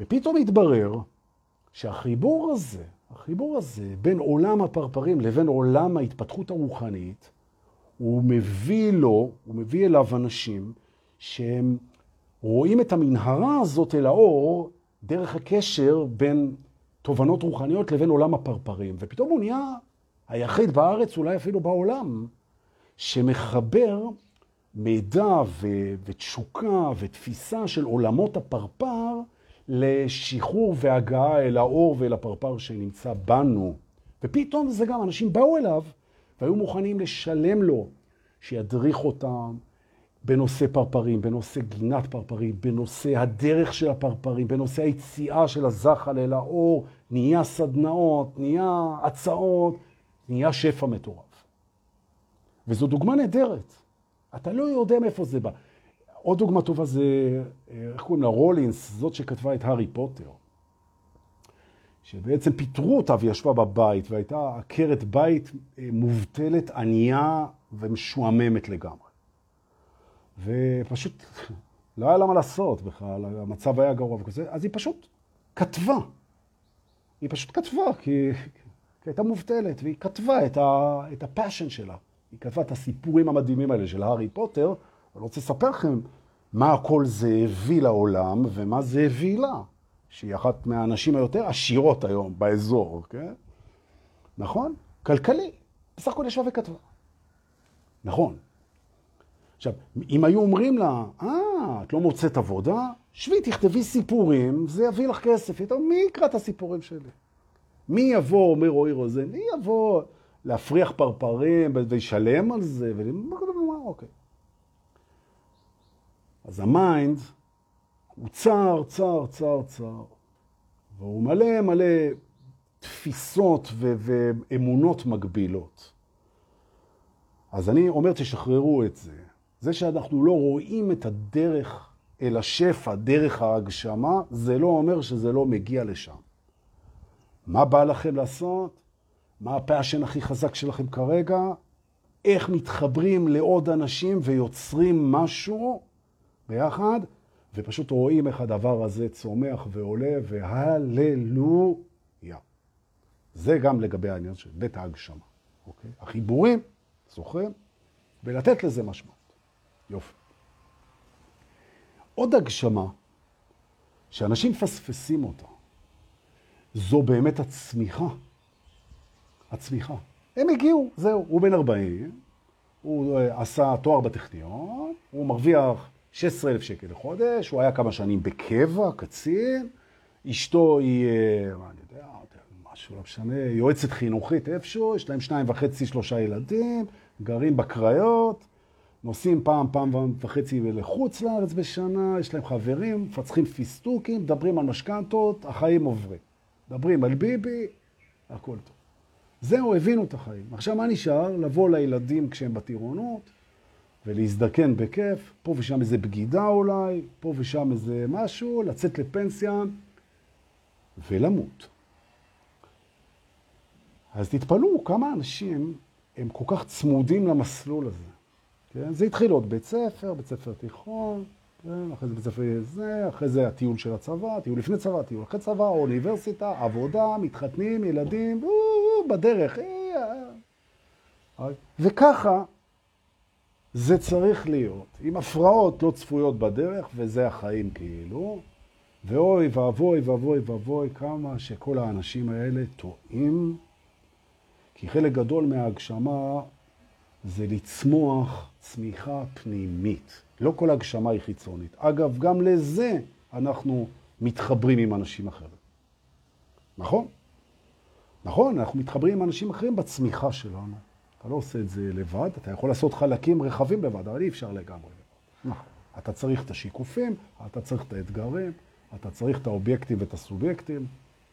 ופתאום התברר שהחיבור הזה, החיבור הזה בין עולם הפרפרים לבין עולם ההתפתחות הרוחנית, הוא מביא לו, הוא מביא אליו אנשים שהם רואים את המנהרה הזאת אל האור דרך הקשר בין תובנות רוחניות לבין עולם הפרפרים. ופתאום הוא נהיה היחיד בארץ, אולי אפילו בעולם, שמחבר מידע ו- ותשוקה ותפיסה של עולמות הפרפר לשחרור והגעה אל האור ואל הפרפר שנמצא בנו. ופתאום זה גם, אנשים באו אליו והיו מוכנים לשלם לו שידריך אותם בנושא פרפרים, בנושא גינת פרפרים, בנושא הדרך של הפרפרים, בנושא היציאה של הזחל אל האור, נהיה סדנאות, נהיה הצעות, נהיה שפע מטורף. וזו דוגמה נהדרת. אתה לא יודע מאיפה זה בא. עוד דוגמה טובה זה, איך קוראים לה? רולינג, זאת שכתבה את הארי פוטר. שבעצם פיטרו אותה וישבה בבית, והייתה עקרת בית אה, מובטלת, ענייה ומשועממת לגמרי. ופשוט לא היה לה מה לעשות בכלל, המצב היה גרוע וכזה, אז היא פשוט כתבה. היא פשוט כתבה, כי, כי הייתה מובטלת, והיא כתבה את, ה, את ה passion שלה. היא כתבה את הסיפורים המדהימים האלה של הארי פוטר, אני רוצה לספר לכם מה הכל זה הביא לעולם ומה זה הביא לה, שהיא אחת מהאנשים היותר עשירות היום באזור, כן? נכון? כלכלי. בסך הכל ישבה וכתבה. נכון. עכשיו, אם היו אומרים לה, אה, את לא מוצאת עבודה? שבי, תכתבי סיפורים, זה יביא לך כסף. היא מי יקרא את הסיפורים שלי? מי יבוא, אומר רועי רוזן, מי יבוא להפריח פרפרים וישלם על זה? ומה, אוקיי. אז ה mind הוא צר, צר, צר, צר, והוא מלא מלא תפיסות ו- ואמונות מגבילות. אז אני אומר, תשחררו את זה. זה שאנחנו לא רואים את הדרך אל השפע, דרך ההגשמה, זה לא אומר שזה לא מגיע לשם. מה בא לכם לעשות? מה הפאשן הכי חזק שלכם כרגע? איך מתחברים לעוד אנשים ויוצרים משהו ביחד, ופשוט רואים איך הדבר הזה צומח ועולה, והללויה. זה גם לגבי העניין של בית ההגשמה. אוקיי? החיבורים, זוכרים? ולתת לזה משמעות. יופי. עוד הגשמה, שאנשים מפספסים אותה, זו באמת הצמיחה. הצמיחה. הם הגיעו, זהו, הוא בן 40, הוא אה, עשה תואר בטכניון, הוא מרוויח 16,000 שקל לחודש, הוא היה כמה שנים בקבע, קצין, אשתו היא, אה, מה אני יודע, משהו, לא משנה, יועצת חינוכית איפשהו, יש להם שניים וחצי, שלושה ילדים, גרים בקריות, נוסעים פעם, פעם וחצי לחוץ לארץ בשנה, יש להם חברים, מפצחים פיסטוקים, מדברים על משכנתות, החיים עוברים. מדברים על ביבי, הכל טוב. זהו, הבינו את החיים. עכשיו מה נשאר? לבוא לילדים כשהם בטירונות, ולהזדקן בכיף, פה ושם איזה בגידה אולי, פה ושם איזה משהו, לצאת לפנסיה ולמות. אז תתפלאו כמה אנשים הם כל כך צמודים למסלול הזה. כן? זה התחיל עוד בית ספר, בית ספר תיכון, כן? אחרי זה בית ספר זה, אחרי זה הטיול של הצבא, טיול לפני צבא, טיול אחרי צבא, אוניברסיטה, עבודה, מתחתנים, ילדים, בדרך. וככה זה צריך להיות, עם הפרעות לא צפויות בדרך, וזה החיים כאילו. ואוי ואבוי ואבוי ואבוי כמה שכל האנשים האלה טועים, כי חלק גדול מההגשמה זה לצמוח צמיחה פנימית. לא כל הגשמה היא חיצונית. אגב, גם לזה אנחנו מתחברים עם אנשים אחרים. נכון? נכון, אנחנו מתחברים עם אנשים אחרים בצמיחה שלנו. אתה לא עושה את זה לבד, אתה יכול לעשות חלקים רחבים לבד, אבל אי אפשר לגמרי לבד. אתה צריך את השיקופים, אתה צריך את האתגרים, אתה צריך את האובייקטים ואת הסובייקטים,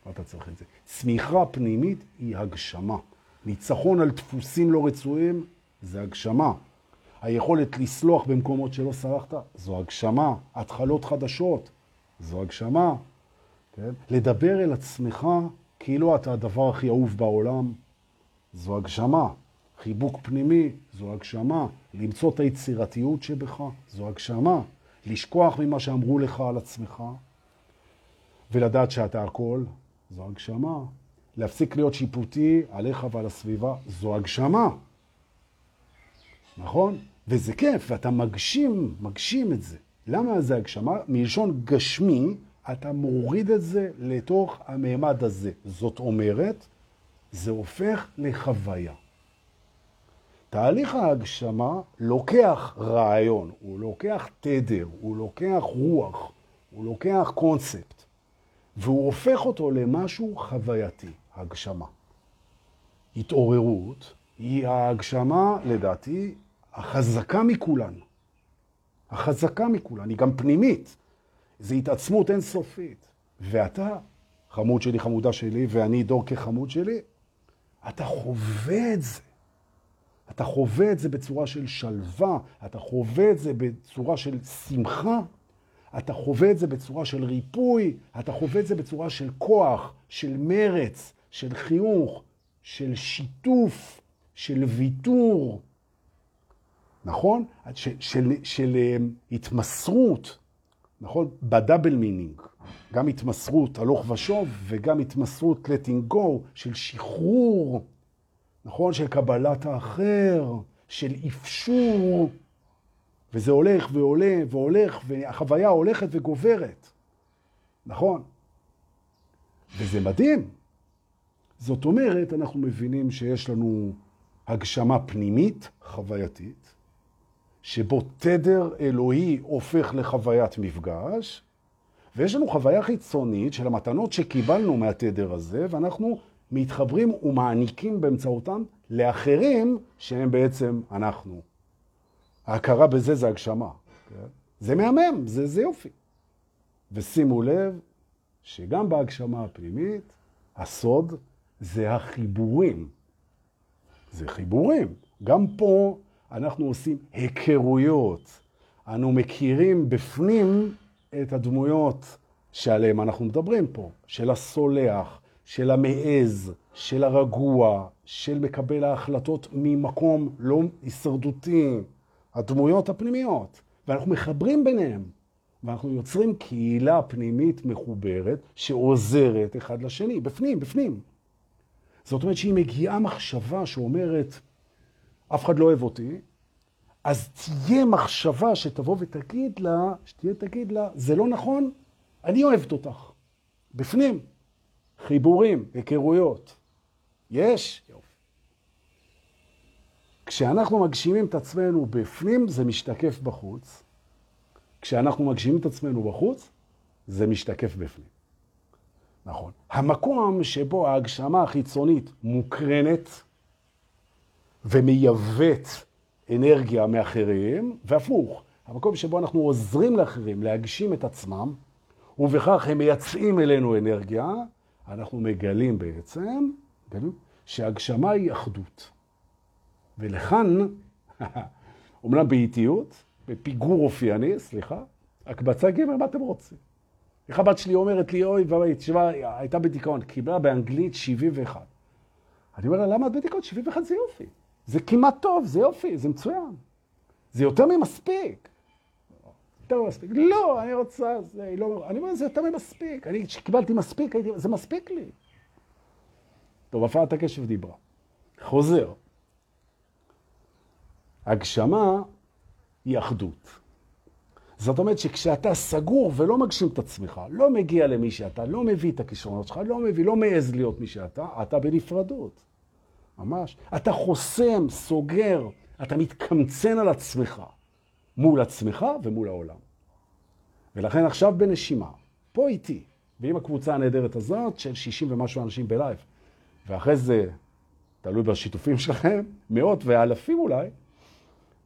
אתה צריך את זה. צמיחה פנימית היא הגשמה. ניצחון על דפוסים לא רצויים זה הגשמה. היכולת לסלוח במקומות שלא סלחת, זו הגשמה. התחלות חדשות, זו הגשמה. כן? לדבר אל עצמך כאילו אתה הדבר הכי אהוב בעולם, זו הגשמה. חיבוק פנימי, זו הגשמה. למצוא את היצירתיות שבך, זו הגשמה. לשכוח ממה שאמרו לך על עצמך, ולדעת שאתה הכל, זו הגשמה. להפסיק להיות שיפוטי עליך ועל הסביבה, זו הגשמה. נכון? וזה כיף, ואתה מגשים, מגשים את זה. למה זה הגשמה? מלשון גשמי, אתה מוריד את זה לתוך המעמד הזה. זאת אומרת, זה הופך לחוויה. תהליך ההגשמה לוקח רעיון, הוא לוקח תדר, הוא לוקח רוח, הוא לוקח קונספט, והוא הופך אותו למשהו חווייתי, הגשמה. התעוררות היא ההגשמה, לדעתי, החזקה מכולן. החזקה מכולן, היא גם פנימית. זו התעצמות אינסופית. ואתה, חמוד שלי, חמודה שלי, ואני דור כחמוד שלי, אתה חווה את זה. אתה חווה את זה בצורה של שלווה, אתה חווה את זה בצורה של שמחה, אתה חווה את זה בצורה של ריפוי, אתה חווה את זה בצורה של כוח, של מרץ, של חיוך, של שיתוף, של ויתור, נכון? של, של, של אמ, התמסרות, נכון? ב double meaning. גם התמסרות הלוך ושוב וגם התמסרות letting go של שחרור, נכון? של קבלת האחר, של אפשור, וזה הולך ועולה והולך, והחוויה הולכת וגוברת, נכון? וזה מדהים. זאת אומרת, אנחנו מבינים שיש לנו הגשמה פנימית, חווייתית, שבו תדר אלוהי הופך לחוויית מפגש, ויש לנו חוויה חיצונית של המתנות שקיבלנו מהתדר הזה, ואנחנו מתחברים ומעניקים באמצעותם לאחרים שהם בעצם אנחנו. ההכרה בזה זה הגשמה. כן? זה מהמם, זה, זה יופי. ושימו לב שגם בהגשמה הפנימית, הסוד זה החיבורים. זה חיבורים. גם פה אנחנו עושים היכרויות. אנו מכירים בפנים את הדמויות שעליהן אנחנו מדברים פה, של הסולח, של המעז, של הרגוע, של מקבל ההחלטות ממקום לא הישרדותי, הדמויות הפנימיות, ואנחנו מחברים ביניהם, ואנחנו יוצרים קהילה פנימית מחוברת שעוזרת אחד לשני, בפנים, בפנים. זאת אומרת שהיא מגיעה מחשבה שאומרת, אף אחד לא אוהב אותי, אז תהיה מחשבה שתבוא ותגיד לה, שתהיה תגיד לה, זה לא נכון, אני אוהבת אותך. בפנים. חיבורים, היכרויות. יש? כשאנחנו מגשימים את עצמנו בפנים, זה משתקף בחוץ. כשאנחנו מגשימים את עצמנו בחוץ, זה משתקף בפנים. נכון. המקום שבו ההגשמה החיצונית מוקרנת ומייבאת אנרגיה מאחרים, והפוך, המקום שבו אנחנו עוזרים לאחרים להגשים את עצמם, ובכך הם מייצאים אלינו אנרגיה, אנחנו מגלים בעצם שהגשמה היא אחדות. ולכאן, אומנם באיטיות, בפיגור אופייני, סליחה, הקבצה ג', מה אתם רוצים? איך הבת שלי אומרת לי, אוי תשמע, הייתה בדיכאון, קיבלה באנגלית 71. אני אומר לה, למה את בדיכאון? 71 זה יופי. זה כמעט טוב, זה יופי, זה מצוין. זה יותר ממספיק. יותר ממספיק. לא, אני רוצה, זה לא... אני אומר, זה יותר ממספיק. אני, כשקיבלתי מספיק, הייתי, זה מספיק לי. טוב, הפרעת הקשב דיברה. חוזר. הגשמה היא אחדות. זאת אומרת שכשאתה סגור ולא מגשים את עצמך, לא מגיע למי שאתה, לא מביא את הכישרונות שלך, לא מביא, לא מעז להיות מי שאתה, אתה בנפרדות. ממש. אתה חוסם, סוגר, אתה מתקמצן על עצמך, מול עצמך ומול העולם. ולכן עכשיו בנשימה, פה איתי, ועם הקבוצה הנהדרת הזאת של 60 ומשהו אנשים בלייב, ואחרי זה, תלוי בשיתופים שלכם, מאות ואלפים אולי,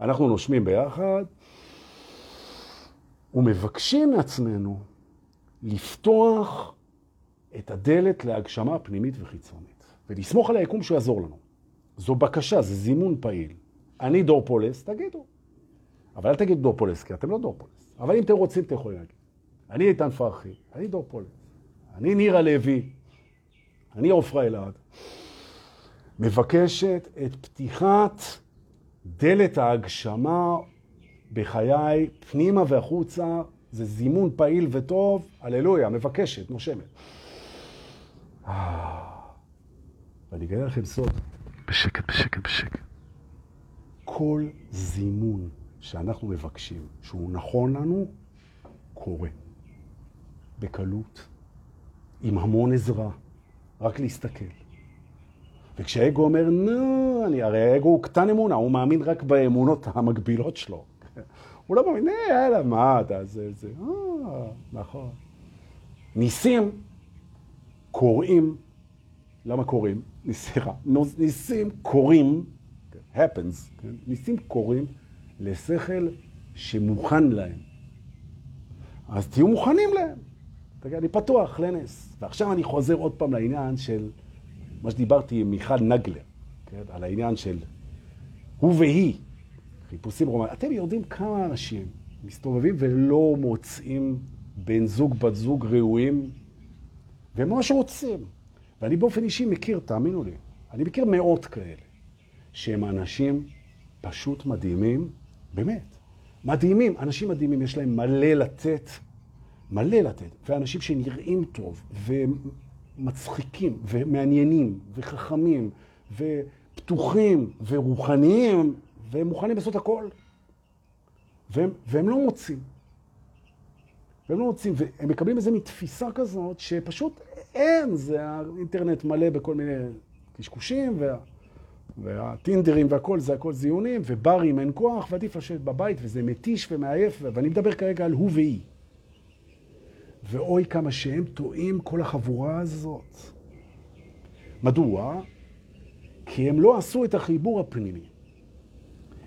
אנחנו נושמים ביחד ומבקשים מעצמנו לפתוח את הדלת להגשמה פנימית וחיצונית, ולסמוך על היקום שהוא יעזור לנו. זו בקשה, זה זימון פעיל. אני דור פולס, תגידו. אבל אל תגידו דור פולס, כי אתם לא דור פולס. אבל אם אתם רוצים, אתם יכולים להגיד. אני איתן פרחי, אני דור פולס. אני נירה לוי, אני עופרה אלעד. מבקשת את פתיחת דלת ההגשמה בחיי, פנימה והחוצה, זה זימון פעיל וטוב, הללויה, מבקשת, נושמת. ואני אגלה לכם סוד. בשקט, בשקט, בשקט. כל זימון שאנחנו מבקשים, שהוא נכון לנו, קורה. בקלות, עם המון עזרה, רק להסתכל. וכשהאגו אומר, נו, אני, הרי האגו הוא קטן אמונה, הוא מאמין רק באמונות המקבילות שלו. הוא לא מאמין, אה, יאללה, מה אתה, זה, זה, אה, נכון. ניסים קוראים, למה קוראים? סליחה, ניסים קוראים, happens, כן? ניסים קוראים לשכל שמוכן להם. אז תהיו מוכנים להם. תגיד, אני פתוח לנס. ועכשיו אני חוזר עוד פעם לעניין של מה שדיברתי עם מיכל נגלר, כן? על העניין של הוא והיא, חיפושים רומניים. אתם יודעים כמה אנשים מסתובבים ולא מוצאים בן זוג, בת זוג ראויים, והם ממש רוצים. ואני באופן אישי מכיר, תאמינו לי, אני מכיר מאות כאלה, שהם אנשים פשוט מדהימים, באמת, מדהימים, אנשים מדהימים, יש להם מלא לתת, מלא לתת, ואנשים שנראים טוב, ומצחיקים, ומעניינים, וחכמים, ופתוחים, ורוחניים, והם מוכנים לעשות הכל, והם, והם לא מוצאים. והם לא מוצאים, והם מקבלים איזה מתפיסה כזאת, שפשוט אין, זה האינטרנט מלא בכל מיני קשקושים, וה, והטינדרים והכל, זה הכל זיונים, וברים אין כוח, ועדיף לשבת בבית, וזה מתיש ומעייף, ואני מדבר כרגע על הוא והיא. ואוי כמה שהם טועים כל החבורה הזאת. מדוע? כי הם לא עשו את החיבור הפנימי.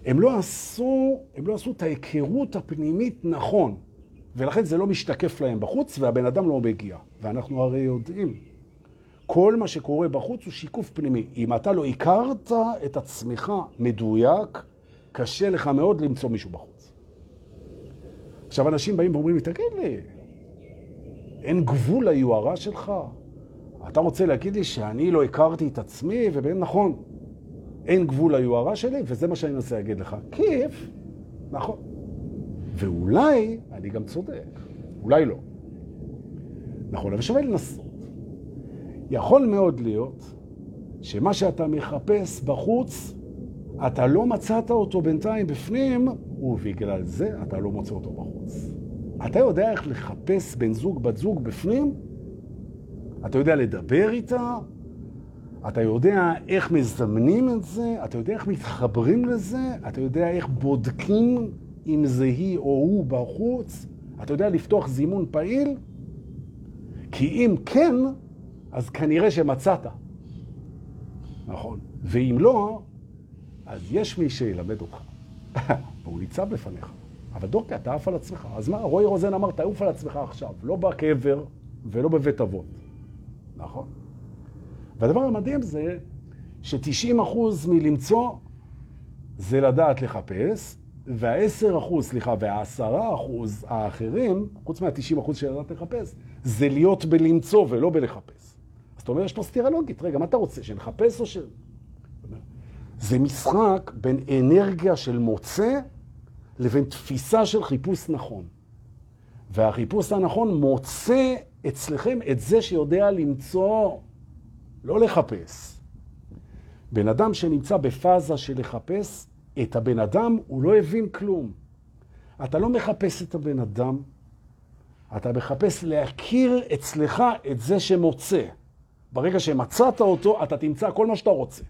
הם לא עשו, הם לא עשו את ההיכרות הפנימית נכון. ולכן זה לא משתקף להם בחוץ, והבן אדם לא מגיע. ואנחנו הרי יודעים, כל מה שקורה בחוץ הוא שיקוף פנימי. אם אתה לא הכרת את עצמך מדויק, קשה לך מאוד למצוא מישהו בחוץ. עכשיו, אנשים באים ואומרים לי, תגיד לי, אין גבול ליוהרה שלך? אתה רוצה להגיד לי שאני לא הכרתי את עצמי, ובאמת נכון, אין גבול ליוהרה שלי, וזה מה שאני מנסה להגיד לך. כיף, נכון. ואולי אני גם צודק, אולי לא. נכון, אבל שווה לנסות. יכול מאוד להיות שמה שאתה מחפש בחוץ, אתה לא מצאת אותו בינתיים בפנים, ובגלל זה אתה לא מוצא אותו בחוץ. אתה יודע איך לחפש בן זוג, בת זוג בפנים? אתה יודע לדבר איתה? אתה יודע איך מזמנים את זה? אתה יודע איך מתחברים לזה? אתה יודע איך בודקים אם זה היא או הוא בחוץ? אתה יודע לפתוח זימון פעיל? כי אם כן, אז כנראה שמצאת. נכון. ואם לא, אז יש מי שילמד אותך. והוא ניצב לפניך. אבל דורקי, אתה עף על עצמך. אז מה, רועי רוזן אמר, תעוף על עצמך עכשיו, לא בקבר ולא בבית אבות. נכון? והדבר המדהים זה ש-90% מלמצוא זה לדעת לחפש, וה-10 אחוז, סליחה, וה-10 אחוז האחרים, חוץ מה-90 אחוז של לדעת לחפש, זה להיות בלמצוא ולא בלחפש. אז אתה אומר, יש פה סתירה לוגית. רגע, מה אתה רוצה, שנחפש או ש... זה משחק בין אנרגיה של מוצא לבין תפיסה של חיפוש נכון. והחיפוש הנכון מוצא אצלכם את זה שיודע למצוא, לא לחפש. בן אדם שנמצא בפאזה של לחפש, את הבן אדם, הוא לא הבין כלום. אתה לא מחפש את הבן אדם, אתה מחפש להכיר אצלך את זה שמוצא. ברגע שמצאת אותו, אתה תמצא כל מה שאתה רוצה.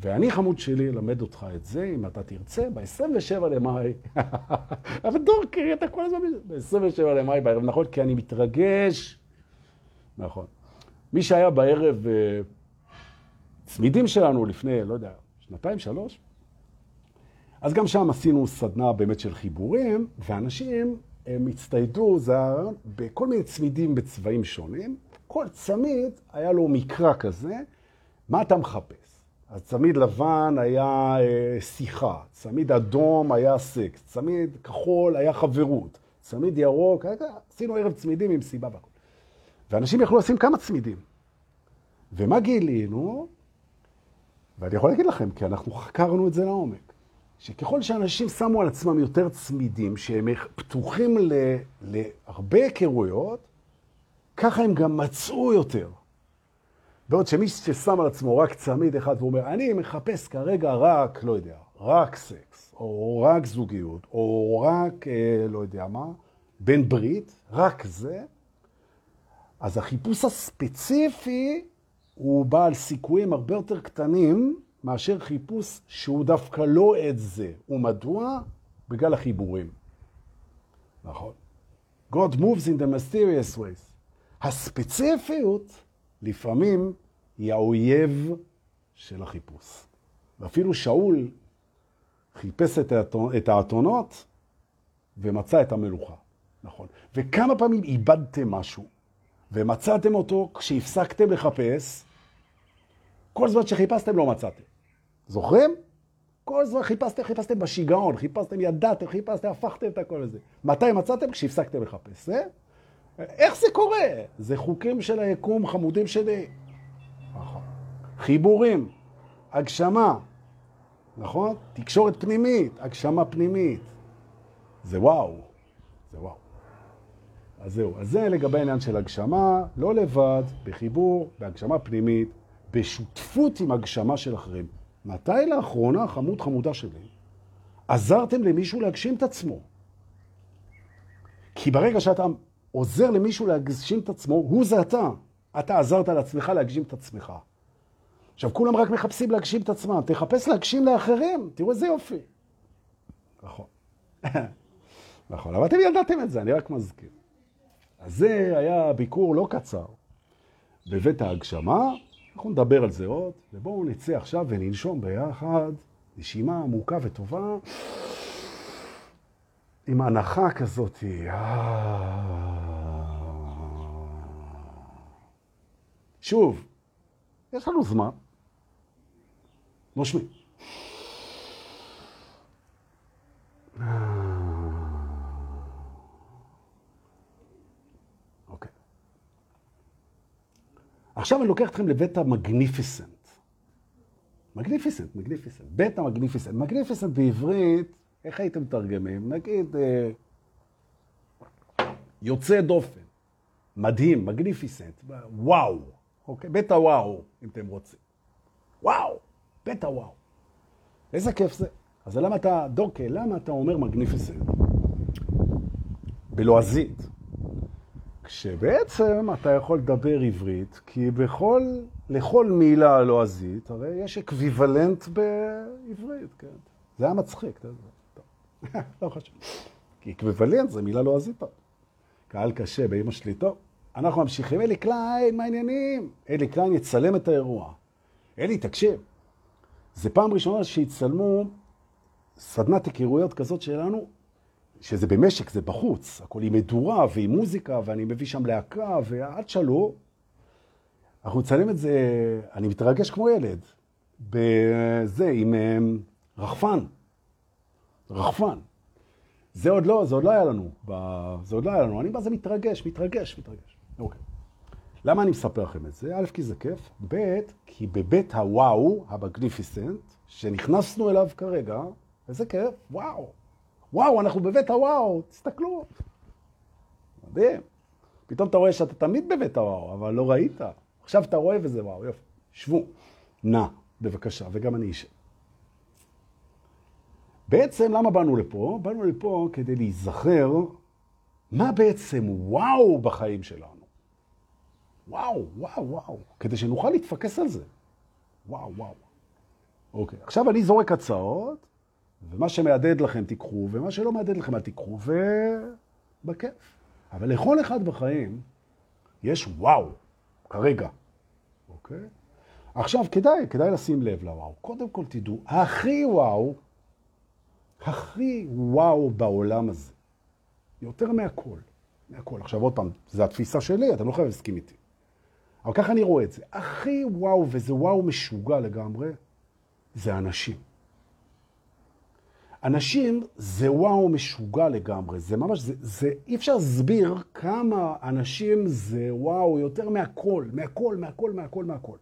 ואני חמוד שלי אלמד אותך את זה, אם אתה תרצה, ב-27 למאי. אבל דורקי, אתה כל הזמן... ב-27 למאי בערב, נכון? כי אני מתרגש. נכון. מי שהיה בערב uh, צמידים שלנו לפני, לא יודע, שנתיים, שלוש, אז גם שם עשינו סדנה באמת של חיבורים, ואנשים הם הצטיידו, זה בכל מיני צמידים בצבעים שונים. כל צמיד היה לו מקרא כזה, מה אתה מחפש? אז צמיד לבן היה אה, שיחה, צמיד אדום היה סקס, צמיד כחול היה חברות, צמיד ירוק, היה, עשינו ערב צמידים עם סיבה והכל. ואנשים יכלו לשים כמה צמידים. ומה גילינו? ואני יכול להגיד לכם, כי אנחנו חקרנו את זה לעומק. שככל שאנשים שמו על עצמם יותר צמידים, שהם פתוחים ל, להרבה היכרויות, ככה הם גם מצאו יותר. בעוד שמי ששם על עצמו רק צמיד אחד ואומר, אני מחפש כרגע רק, לא יודע, רק סקס, או רק זוגיות, או רק, אה, לא יודע מה, בן ברית, רק זה, אז החיפוש הספציפי הוא בעל סיכויים הרבה יותר קטנים מאשר חיפוש שהוא דווקא לא את זה. ומדוע? בגלל החיבורים. נכון. God moves in the mysterious ways. הספציפיות לפעמים היא האויב של החיפוש. ואפילו שאול חיפש את האתונות ומצא את המלוכה. נכון. וכמה פעמים איבדתם משהו ומצאתם אותו כשהפסקתם לחפש, כל זמן שחיפשתם לא מצאתם. זוכרים? כל זמן חיפשתם, חיפשתם בשיגעון, חיפשתם, ידעתם, חיפשתם, הפכתם את הכל הזה. מתי מצאתם? כשהפסקתם לחפש. אה? איך זה קורה? זה חוקים של היקום, חמודים שלי. נכון. חיבורים, הגשמה, נכון? תקשורת פנימית, הגשמה פנימית. זה וואו, זה וואו. אז זהו, אז זה לגבי העניין של הגשמה, לא לבד, בחיבור, בהגשמה פנימית, בשותפות עם הגשמה של אחרים. מתי לאחרונה, חמוד חמודה שלי, עזרתם למישהו להגשים את עצמו? כי ברגע שאתה עוזר למישהו להגשים את עצמו, הוא זה אתה. אתה עזרת לעצמך להגשים את עצמך. עכשיו, כולם רק מחפשים להגשים את עצמם. תחפש להגשים לאחרים, תראו איזה יופי. נכון. נכון, אבל אתם ידעתם את זה, אני רק מזכיר. אז זה היה ביקור לא קצר בבית ההגשמה, אנחנו נדבר על זה עוד, ובואו נצא עכשיו וננשום ביחד, נשימה עמוקה וטובה, עם הנחה כזאת. שוב, יש לנו זמן. נושמים. עכשיו אני לוקח אתכם לבית המגניפיסנט. מגניפיסנט, מגניפיסנט. בית המגניפיסנט. מגניפיסנט בעברית, איך הייתם מתרגמים? נגיד, אה, יוצא דופן, מדהים, מגניפיסנט, וואו. אוקיי? בית הוואו, אם אתם רוצים. וואו, בית הוואו. איזה כיף זה. אז למה אתה, דוקא, למה אתה אומר מגניפיסנט? בלועזית. כשבעצם אתה יכול לדבר עברית, כי בכל, לכל מילה לועזית, הרי יש אקוויוולנט בעברית, כן. זה היה מצחיק, אתה יודע. לא חשוב. כי אקוויוולנט זה מילה לועזית. קהל קשה באמא שלי, טוב. אנחנו ממשיכים. אלי קליין, מה העניינים? אלי קליין יצלם את האירוע. אלי, תקשיב, זה פעם ראשונה שיצלמו סדנת היכרויות כזאת שלנו שזה במשק, זה בחוץ, הכל עם מדורה ועם מוזיקה, ואני מביא שם להקה, ועד שלו, אנחנו נצלם את זה, אני מתרגש כמו ילד, בזה, עם um, רחפן, רחפן. זה עוד לא, זה עוד לא היה לנו. זה עוד לא היה לנו, אני בזה מתרגש, מתרגש, מתרגש. אוקיי. למה אני מספר לכם את זה? א', כי זה כיף, ב', כי בבית הוואו, המגניפיסנט, שנכנסנו אליו כרגע, איזה כיף, וואו. וואו, אנחנו בבית הוואו, תסתכלו. מדהים. פתאום אתה רואה שאתה תמיד בבית הוואו, אבל לא ראית. עכשיו אתה רואה וזה וואו, יופי. שבו, נא, בבקשה, וגם אני אשב. בעצם, למה באנו לפה? באנו לפה כדי להיזכר מה בעצם וואו בחיים שלנו. וואו, וואו, וואו. כדי שנוכל להתפקס על זה. וואו, וואו. אוקיי, עכשיו אני זורק הצעות, ומה שמעדד לכם תיקחו, ומה שלא מעדד לכם אל תיקחו, ובכיף. אבל לכל אחד בחיים יש וואו, כרגע, אוקיי? עכשיו, כדאי, כדאי לשים לב לוואו. קודם כל תדעו, הכי וואו, הכי וואו בעולם הזה, יותר מהכל, מהכל. עכשיו עוד פעם, זו התפיסה שלי, אתם לא חייבים להסכים איתי. אבל ככה אני רואה את זה. הכי וואו, וזה וואו משוגע לגמרי, זה אנשים. אנשים זה וואו משוגע לגמרי, זה ממש, זה, זה אי אפשר להסביר כמה אנשים זה וואו יותר מהכל, מהכל, מהכל, מהכל, מהכל.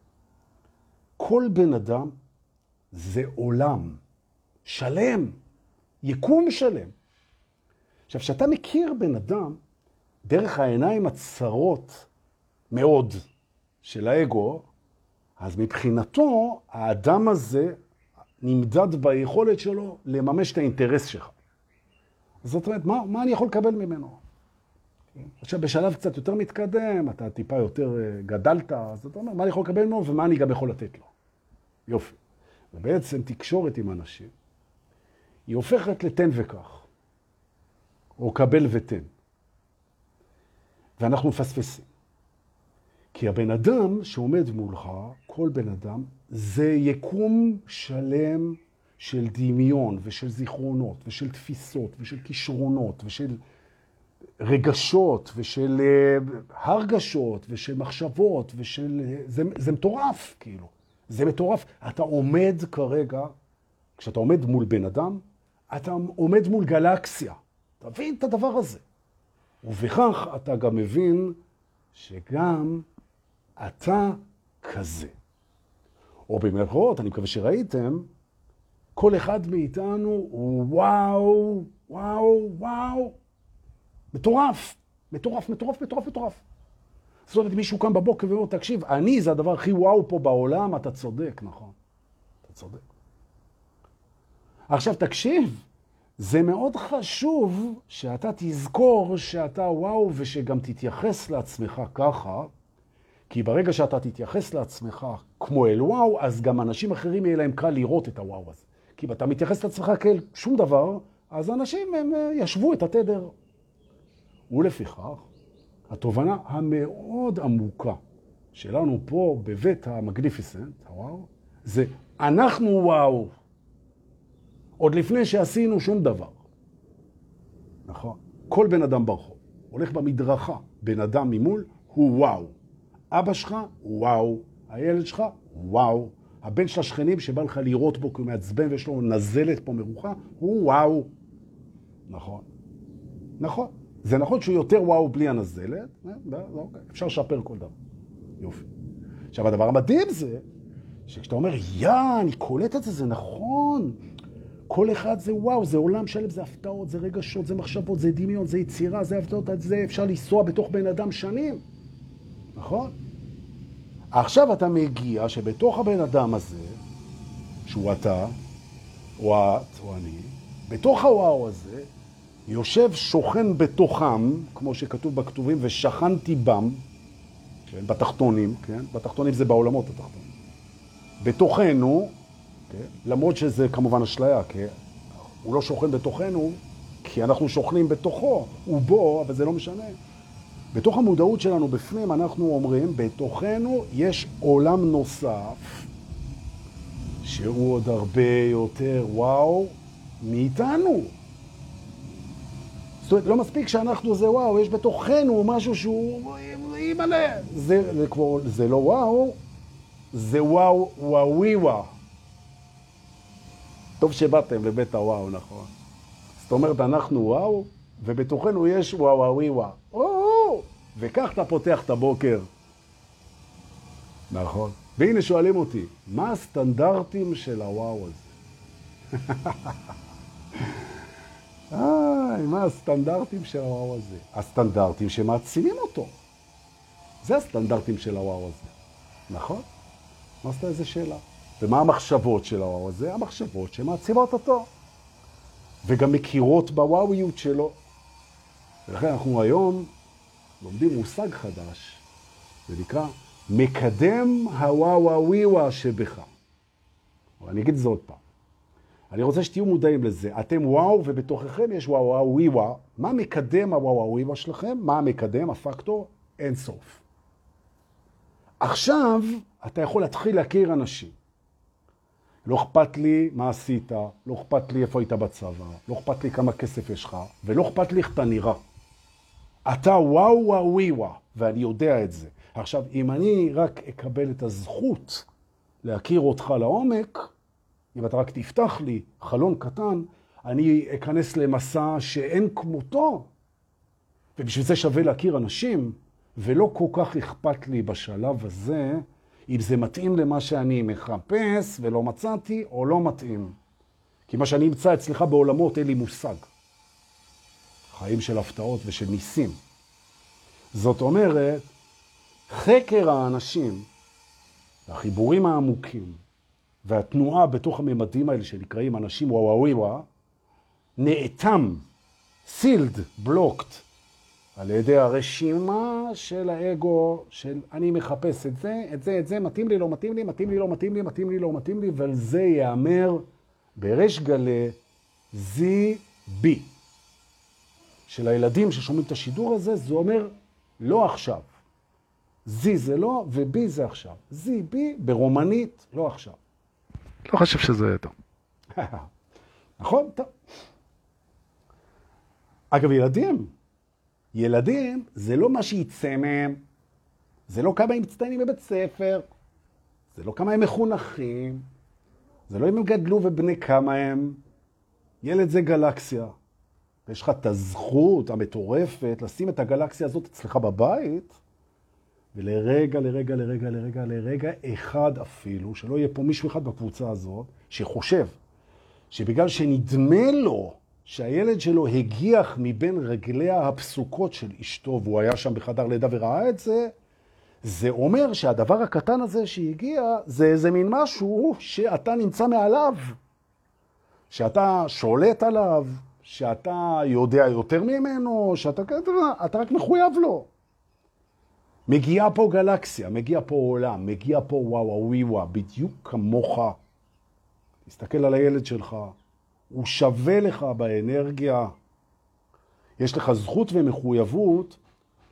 כל בן אדם זה עולם שלם, יקום שלם. עכשיו, כשאתה מכיר בן אדם דרך העיניים הצרות מאוד של האגו, אז מבחינתו, האדם הזה נמדד ביכולת שלו לממש את האינטרס שלך. זאת אומרת, מה, מה אני יכול לקבל ממנו? עכשיו, בשלב קצת יותר מתקדם, אתה טיפה יותר אה, גדלת, אז אתה אומר, מה אני יכול לקבל ממנו ומה אני גם יכול לתת לו. יופי. ובעצם תקשורת עם אנשים, היא הופכת לתן וקח, או קבל ותן. ואנחנו מפספסים. כי הבן אדם שעומד מולך, כל בן אדם, זה יקום שלם של דמיון ושל זיכרונות ושל תפיסות ושל כישרונות ושל רגשות ושל uh, הרגשות ושל מחשבות ושל... זה, זה מטורף, כאילו. זה מטורף. אתה עומד כרגע, כשאתה עומד מול בן אדם, אתה עומד מול גלקסיה. אתה מבין את הדבר הזה. ובכך אתה גם מבין שגם אתה כזה. או במירכאות, אני מקווה שראיתם, כל אחד מאיתנו הוא וואו, וואו, וואו. מטורף, מטורף, מטורף, מטורף, מטורף. זאת אומרת, מישהו קם בבוקר ואומר, תקשיב, אני זה הדבר הכי וואו פה בעולם, אתה צודק, נכון. אתה צודק. עכשיו, תקשיב, זה מאוד חשוב שאתה תזכור שאתה וואו ושגם תתייחס לעצמך ככה, כי ברגע שאתה תתייחס לעצמך כמו אל וואו, אז גם אנשים אחרים יהיה להם קל לראות את הוואו הזה. כי אם אתה מתייחס לעצמך כאל שום דבר, אז אנשים הם אה, ישבו את התדר. ולפיכך, התובנה המאוד עמוקה שלנו פה בבית המגניפיסנט, הוואו, זה אנחנו וואו. עוד לפני שעשינו שום דבר. נכון? כל בן אדם ברחוב, הולך במדרכה, בן אדם ממול, הוא וואו. אבא שלך, וואו. הילד שלך, וואו. הבן של השכנים שבא לך לראות בו כי הוא מעצבן ויש לו נזלת פה מרוחה, הוא וואו. נכון. נכון. זה נכון שהוא יותר וואו בלי הנזלת, אה, אוקיי, אפשר לשפר כל דבר. יופי. עכשיו, הדבר המדהים זה, שכשאתה אומר, יא, אני קולט את זה, זה נכון. כל אחד זה וואו, זה עולם שלם, זה הפתעות, זה רגשות, זה מחשבות, זה דמיון, זה יצירה, זה הפתעות, זה אפשר לנסוע בתוך בן אדם שנים. נכון? עכשיו אתה מגיע שבתוך הבן אדם הזה, שהוא אתה, או את, או אני, בתוך הוואו הזה, יושב שוכן בתוכם, כמו שכתוב בכתובים, ושכנתי בם, כן, בתחתונים, כן? בתחתונים זה בעולמות התחתונים. בתוכנו, למרות שזה כמובן אשליה, כי הוא לא שוכן בתוכנו, כי אנחנו שוכנים בתוכו, הוא בו, אבל זה לא משנה. בתוך המודעות שלנו בפנים אנחנו אומרים, בתוכנו יש עולם נוסף, שהוא עוד הרבה יותר וואו מאיתנו. זאת אומרת, לא מספיק שאנחנו זה וואו, יש בתוכנו משהו שהוא ימלא. זה, זה כבר, זה לא וואו, זה וואו וואווי וואו. טוב שבאתם לבית הוואו, נכון. זאת אומרת, אנחנו וואו, ובתוכנו יש וואו וואווי וואו. וכך אתה פותח את הבוקר. נכון. והנה שואלים אותי, מה הסטנדרטים של הוואו הזה? איי, מה הסטנדרטים של הוואו הזה? הסטנדרטים שמעצימים אותו. זה הסטנדרטים של הוואו הזה. נכון? מה עשתה איזה שאלה? ומה המחשבות של הוואו הזה? המחשבות שמעצימות אותו. וגם מכירות בוואויות שלו. ולכן אנחנו היום לומדים מושג חדש, זה נקרא מקדם הוואוואוויווה שבך. אני אגיד את זה עוד פעם. אני רוצה שתהיו מודעים לזה. אתם וואו ובתוככם יש וואוואוויווה. מה מקדם הוואוואוויווה שלכם? מה המקדם, הפקטור? אין סוף. עכשיו אתה יכול להתחיל להכיר אנשים. לא אכפת לי מה עשית, לא אכפת לי איפה היית בצבא, לא אכפת לי כמה כסף יש לך, ולא אכפת לי איך אתה נראה. אתה וואו וואו וואו, ואני יודע את זה. עכשיו, אם אני רק אקבל את הזכות להכיר אותך לעומק, אם אתה רק תפתח לי חלון קטן, אני אכנס למסע שאין כמותו. ובשביל זה שווה להכיר אנשים, ולא כל כך אכפת לי בשלב הזה אם זה מתאים למה שאני מחפש ולא מצאתי, או לא מתאים. כי מה שאני אמצא אצלך בעולמות, אין לי מושג. חיים של הפתעות ושל ניסים. זאת אומרת, חקר האנשים והחיבורים העמוקים והתנועה בתוך הממדים האלה שנקראים אנשים וואוויווה, נאטם, סילד, בלוקט, על ידי הרשימה של האגו, של אני מחפש את זה, את זה, את זה, מתאים לי, לא מתאים לי, מתאים לי, לא מתאים לי, מתאים לי, לא מתאים לי, ועל זה ייאמר בריש גלי זי בי. של הילדים ששומעים את השידור הזה, זה אומר לא עכשיו. זי זה לא, ובי זה עכשיו. זי, בי, ברומנית, לא עכשיו. לא חושב שזה טוב. נכון? טוב. אגב, ילדים, ילדים זה לא מה שיצא מהם, זה לא כמה הם מצטיינים בבית ספר, זה לא כמה הם מחונכים, זה לא אם הם גדלו ובני כמה הם. ילד זה גלקסיה. ויש לך את הזכות המטורפת לשים את הגלקסיה הזאת אצלך בבית, ולרגע, לרגע, לרגע, לרגע, לרגע אחד אפילו, שלא יהיה פה מישהו אחד בקבוצה הזאת, שחושב שבגלל שנדמה לו שהילד שלו הגיח מבין רגליה הפסוקות של אשתו, והוא היה שם בחדר לידה וראה את זה, זה אומר שהדבר הקטן הזה שהגיע, זה איזה מין משהו שאתה נמצא מעליו, שאתה שולט עליו, שאתה יודע יותר ממנו, שאתה אתה רק מחויב לו. מגיעה פה גלקסיה, מגיע פה עולם, מגיע פה וואו וואו בדיוק כמוך. תסתכל על הילד שלך, הוא שווה לך באנרגיה. יש לך זכות ומחויבות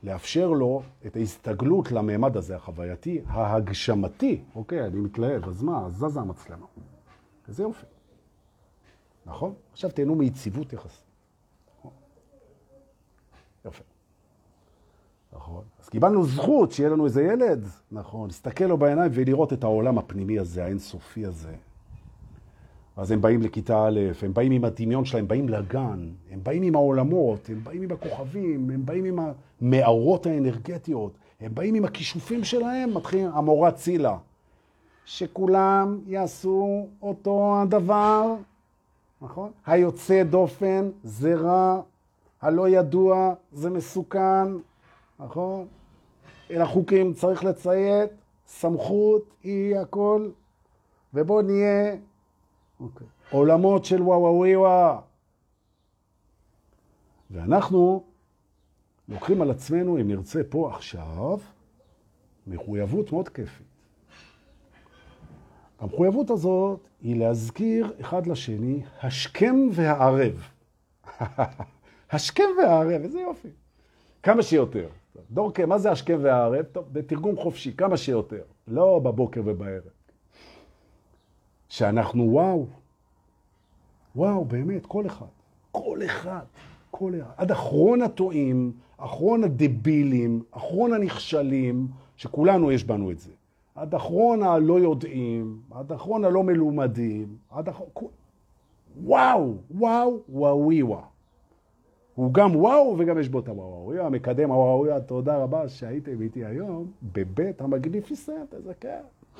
לאפשר לו את ההסתגלות לממד הזה, החווייתי, ההגשמתי. אוקיי, אני מתלהב, אז מה? אז זזה המצלמה. איזה יופי. נכון? עכשיו תהנו מיציבות יחסית. יפה. נכון. אז קיבלנו זכות שיהיה לנו איזה ילד, נכון, להסתכל לו בעיניים ולראות את העולם הפנימי הזה, האינסופי הזה. אז הם באים לכיתה א', הם באים עם הדמיון שלהם, הם באים לגן, הם באים עם העולמות, הם באים עם הכוכבים, הם באים עם המערות האנרגטיות, הם באים עם הכישופים שלהם, מתחיל המורה צילה. שכולם יעשו אותו הדבר, נכון? היוצא דופן זה רע, הלא ידוע זה מסוכן, נכון? אל החוקים צריך לציית, סמכות היא הכל, ובואו נהיה. אוקיי. עולמות של וואוויווה. ואנחנו לוקחים על עצמנו, אם נרצה פה עכשיו, מחויבות מאוד כיפית. המחויבות הזאת היא להזכיר אחד לשני השכם והערב. השכם והערב, איזה יופי. כמה שיותר. דורקה, מה זה השכם והערב? טוב, בתרגום חופשי, כמה שיותר. לא בבוקר ובערב. שאנחנו וואו. וואו, באמת, כל אחד. כל אחד. כל אחד. עד אחרון הטועים, אחרון הדבילים, אחרון הנכשלים, שכולנו יש בנו את זה. עד אחרון הלא יודעים, עד אחרון הלא מלומדים, עד אחרון... וואו, וואו, וואוויווה. הוא גם וואו וגם יש בו את הוואוויווה. המקדם הוואוויווה, תודה רבה שהייתם איתי היום בבית המגניפיסנט, איזה כיף.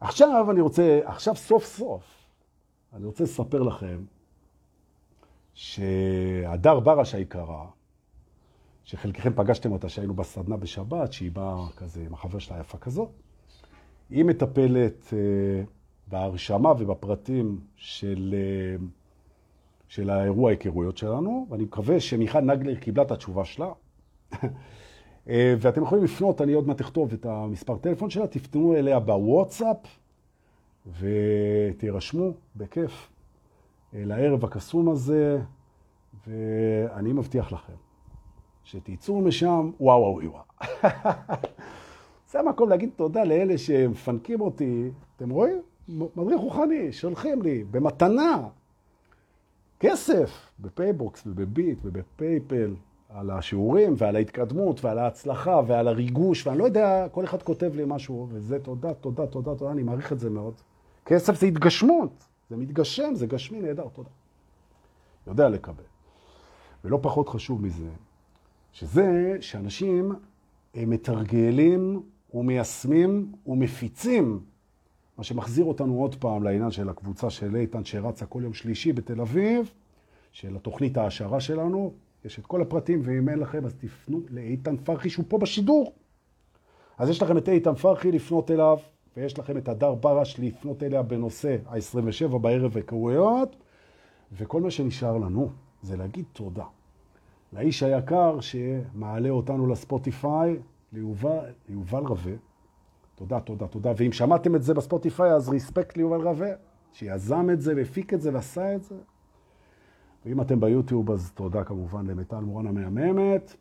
עכשיו אני רוצה, עכשיו סוף סוף, אני רוצה לספר לכם שהדר ברש היקרה, שחלקכם פגשתם אותה שהיינו בסדנה בשבת, שהיא באה כזה עם החבר שלה יפה כזאת. היא מטפלת uh, בהרשמה ובפרטים של, uh, של האירוע ההיכרויות שלנו, ואני מקווה שמיכל נגלר קיבלה את התשובה שלה. uh, ואתם יכולים לפנות, אני עוד מעט אכתוב את המספר טלפון שלה, תפתנו אליה בוואטסאפ ותירשמו בכיף לערב הקסום הזה, ואני מבטיח לכם. שתצאו משם, וואו וואו וואו. זה המקום להגיד תודה לאלה שמפנקים אותי. אתם רואים? מדריך רוחני, שולחים לי במתנה כסף בפייבוקס ובביט ובפייפל על השיעורים ועל ההתקדמות ועל ההצלחה ועל הריגוש, ואני לא יודע, כל אחד כותב לי משהו, וזה תודה, תודה, תודה, תודה, אני מעריך את זה מאוד. כסף זה התגשמות, זה מתגשם, זה גשמי, נהדר, תודה. יודע לקבל. ולא פחות חשוב מזה, שזה שאנשים מתרגלים ומיישמים ומפיצים, מה שמחזיר אותנו עוד פעם לעניין של הקבוצה של איתן שרצה כל יום שלישי בתל אביב, של התוכנית ההשערה שלנו. יש את כל הפרטים, ואם אין לכם אז תפנו לאיתן פרחי שהוא פה בשידור. אז יש לכם את איתן פרחי לפנות אליו, ויש לכם את הדר ברש לפנות אליה בנושא ה-27 בערב היכרויות, וכל מה שנשאר לנו זה להגיד תודה. לאיש היקר שמעלה אותנו לספוטיפיי, ליובל, ליובל רווה. תודה, תודה, תודה. ואם שמעתם את זה בספוטיפיי, אז ריספקט ליובל רווה, שיזם את זה והפיק את זה ועשה את זה. ואם אתם ביוטיוב, אז תודה כמובן למיטל מורן המהממת,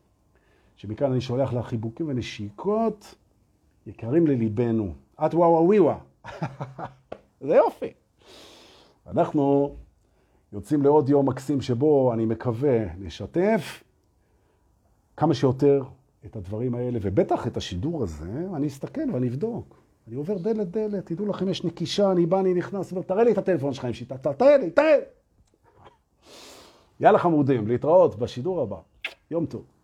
שמכאן אני שולח לה חיבוקים ונשיקות, יקרים לליבנו. את וואו וויווה. זה יופי. אנחנו יוצאים לעוד יום מקסים שבו אני מקווה לשתף כמה שיותר את הדברים האלה, ובטח את השידור הזה, אני אסתכל ואני אבדוק. אני עובר דלת דלת, תדעו לכם, יש נקישה, אני בא, אני נכנס, תראה לי את הטלפון שלך עם שיטה, תראה לי, תראה לי. יאללה חמודים, להתראות בשידור הבא. יום טוב.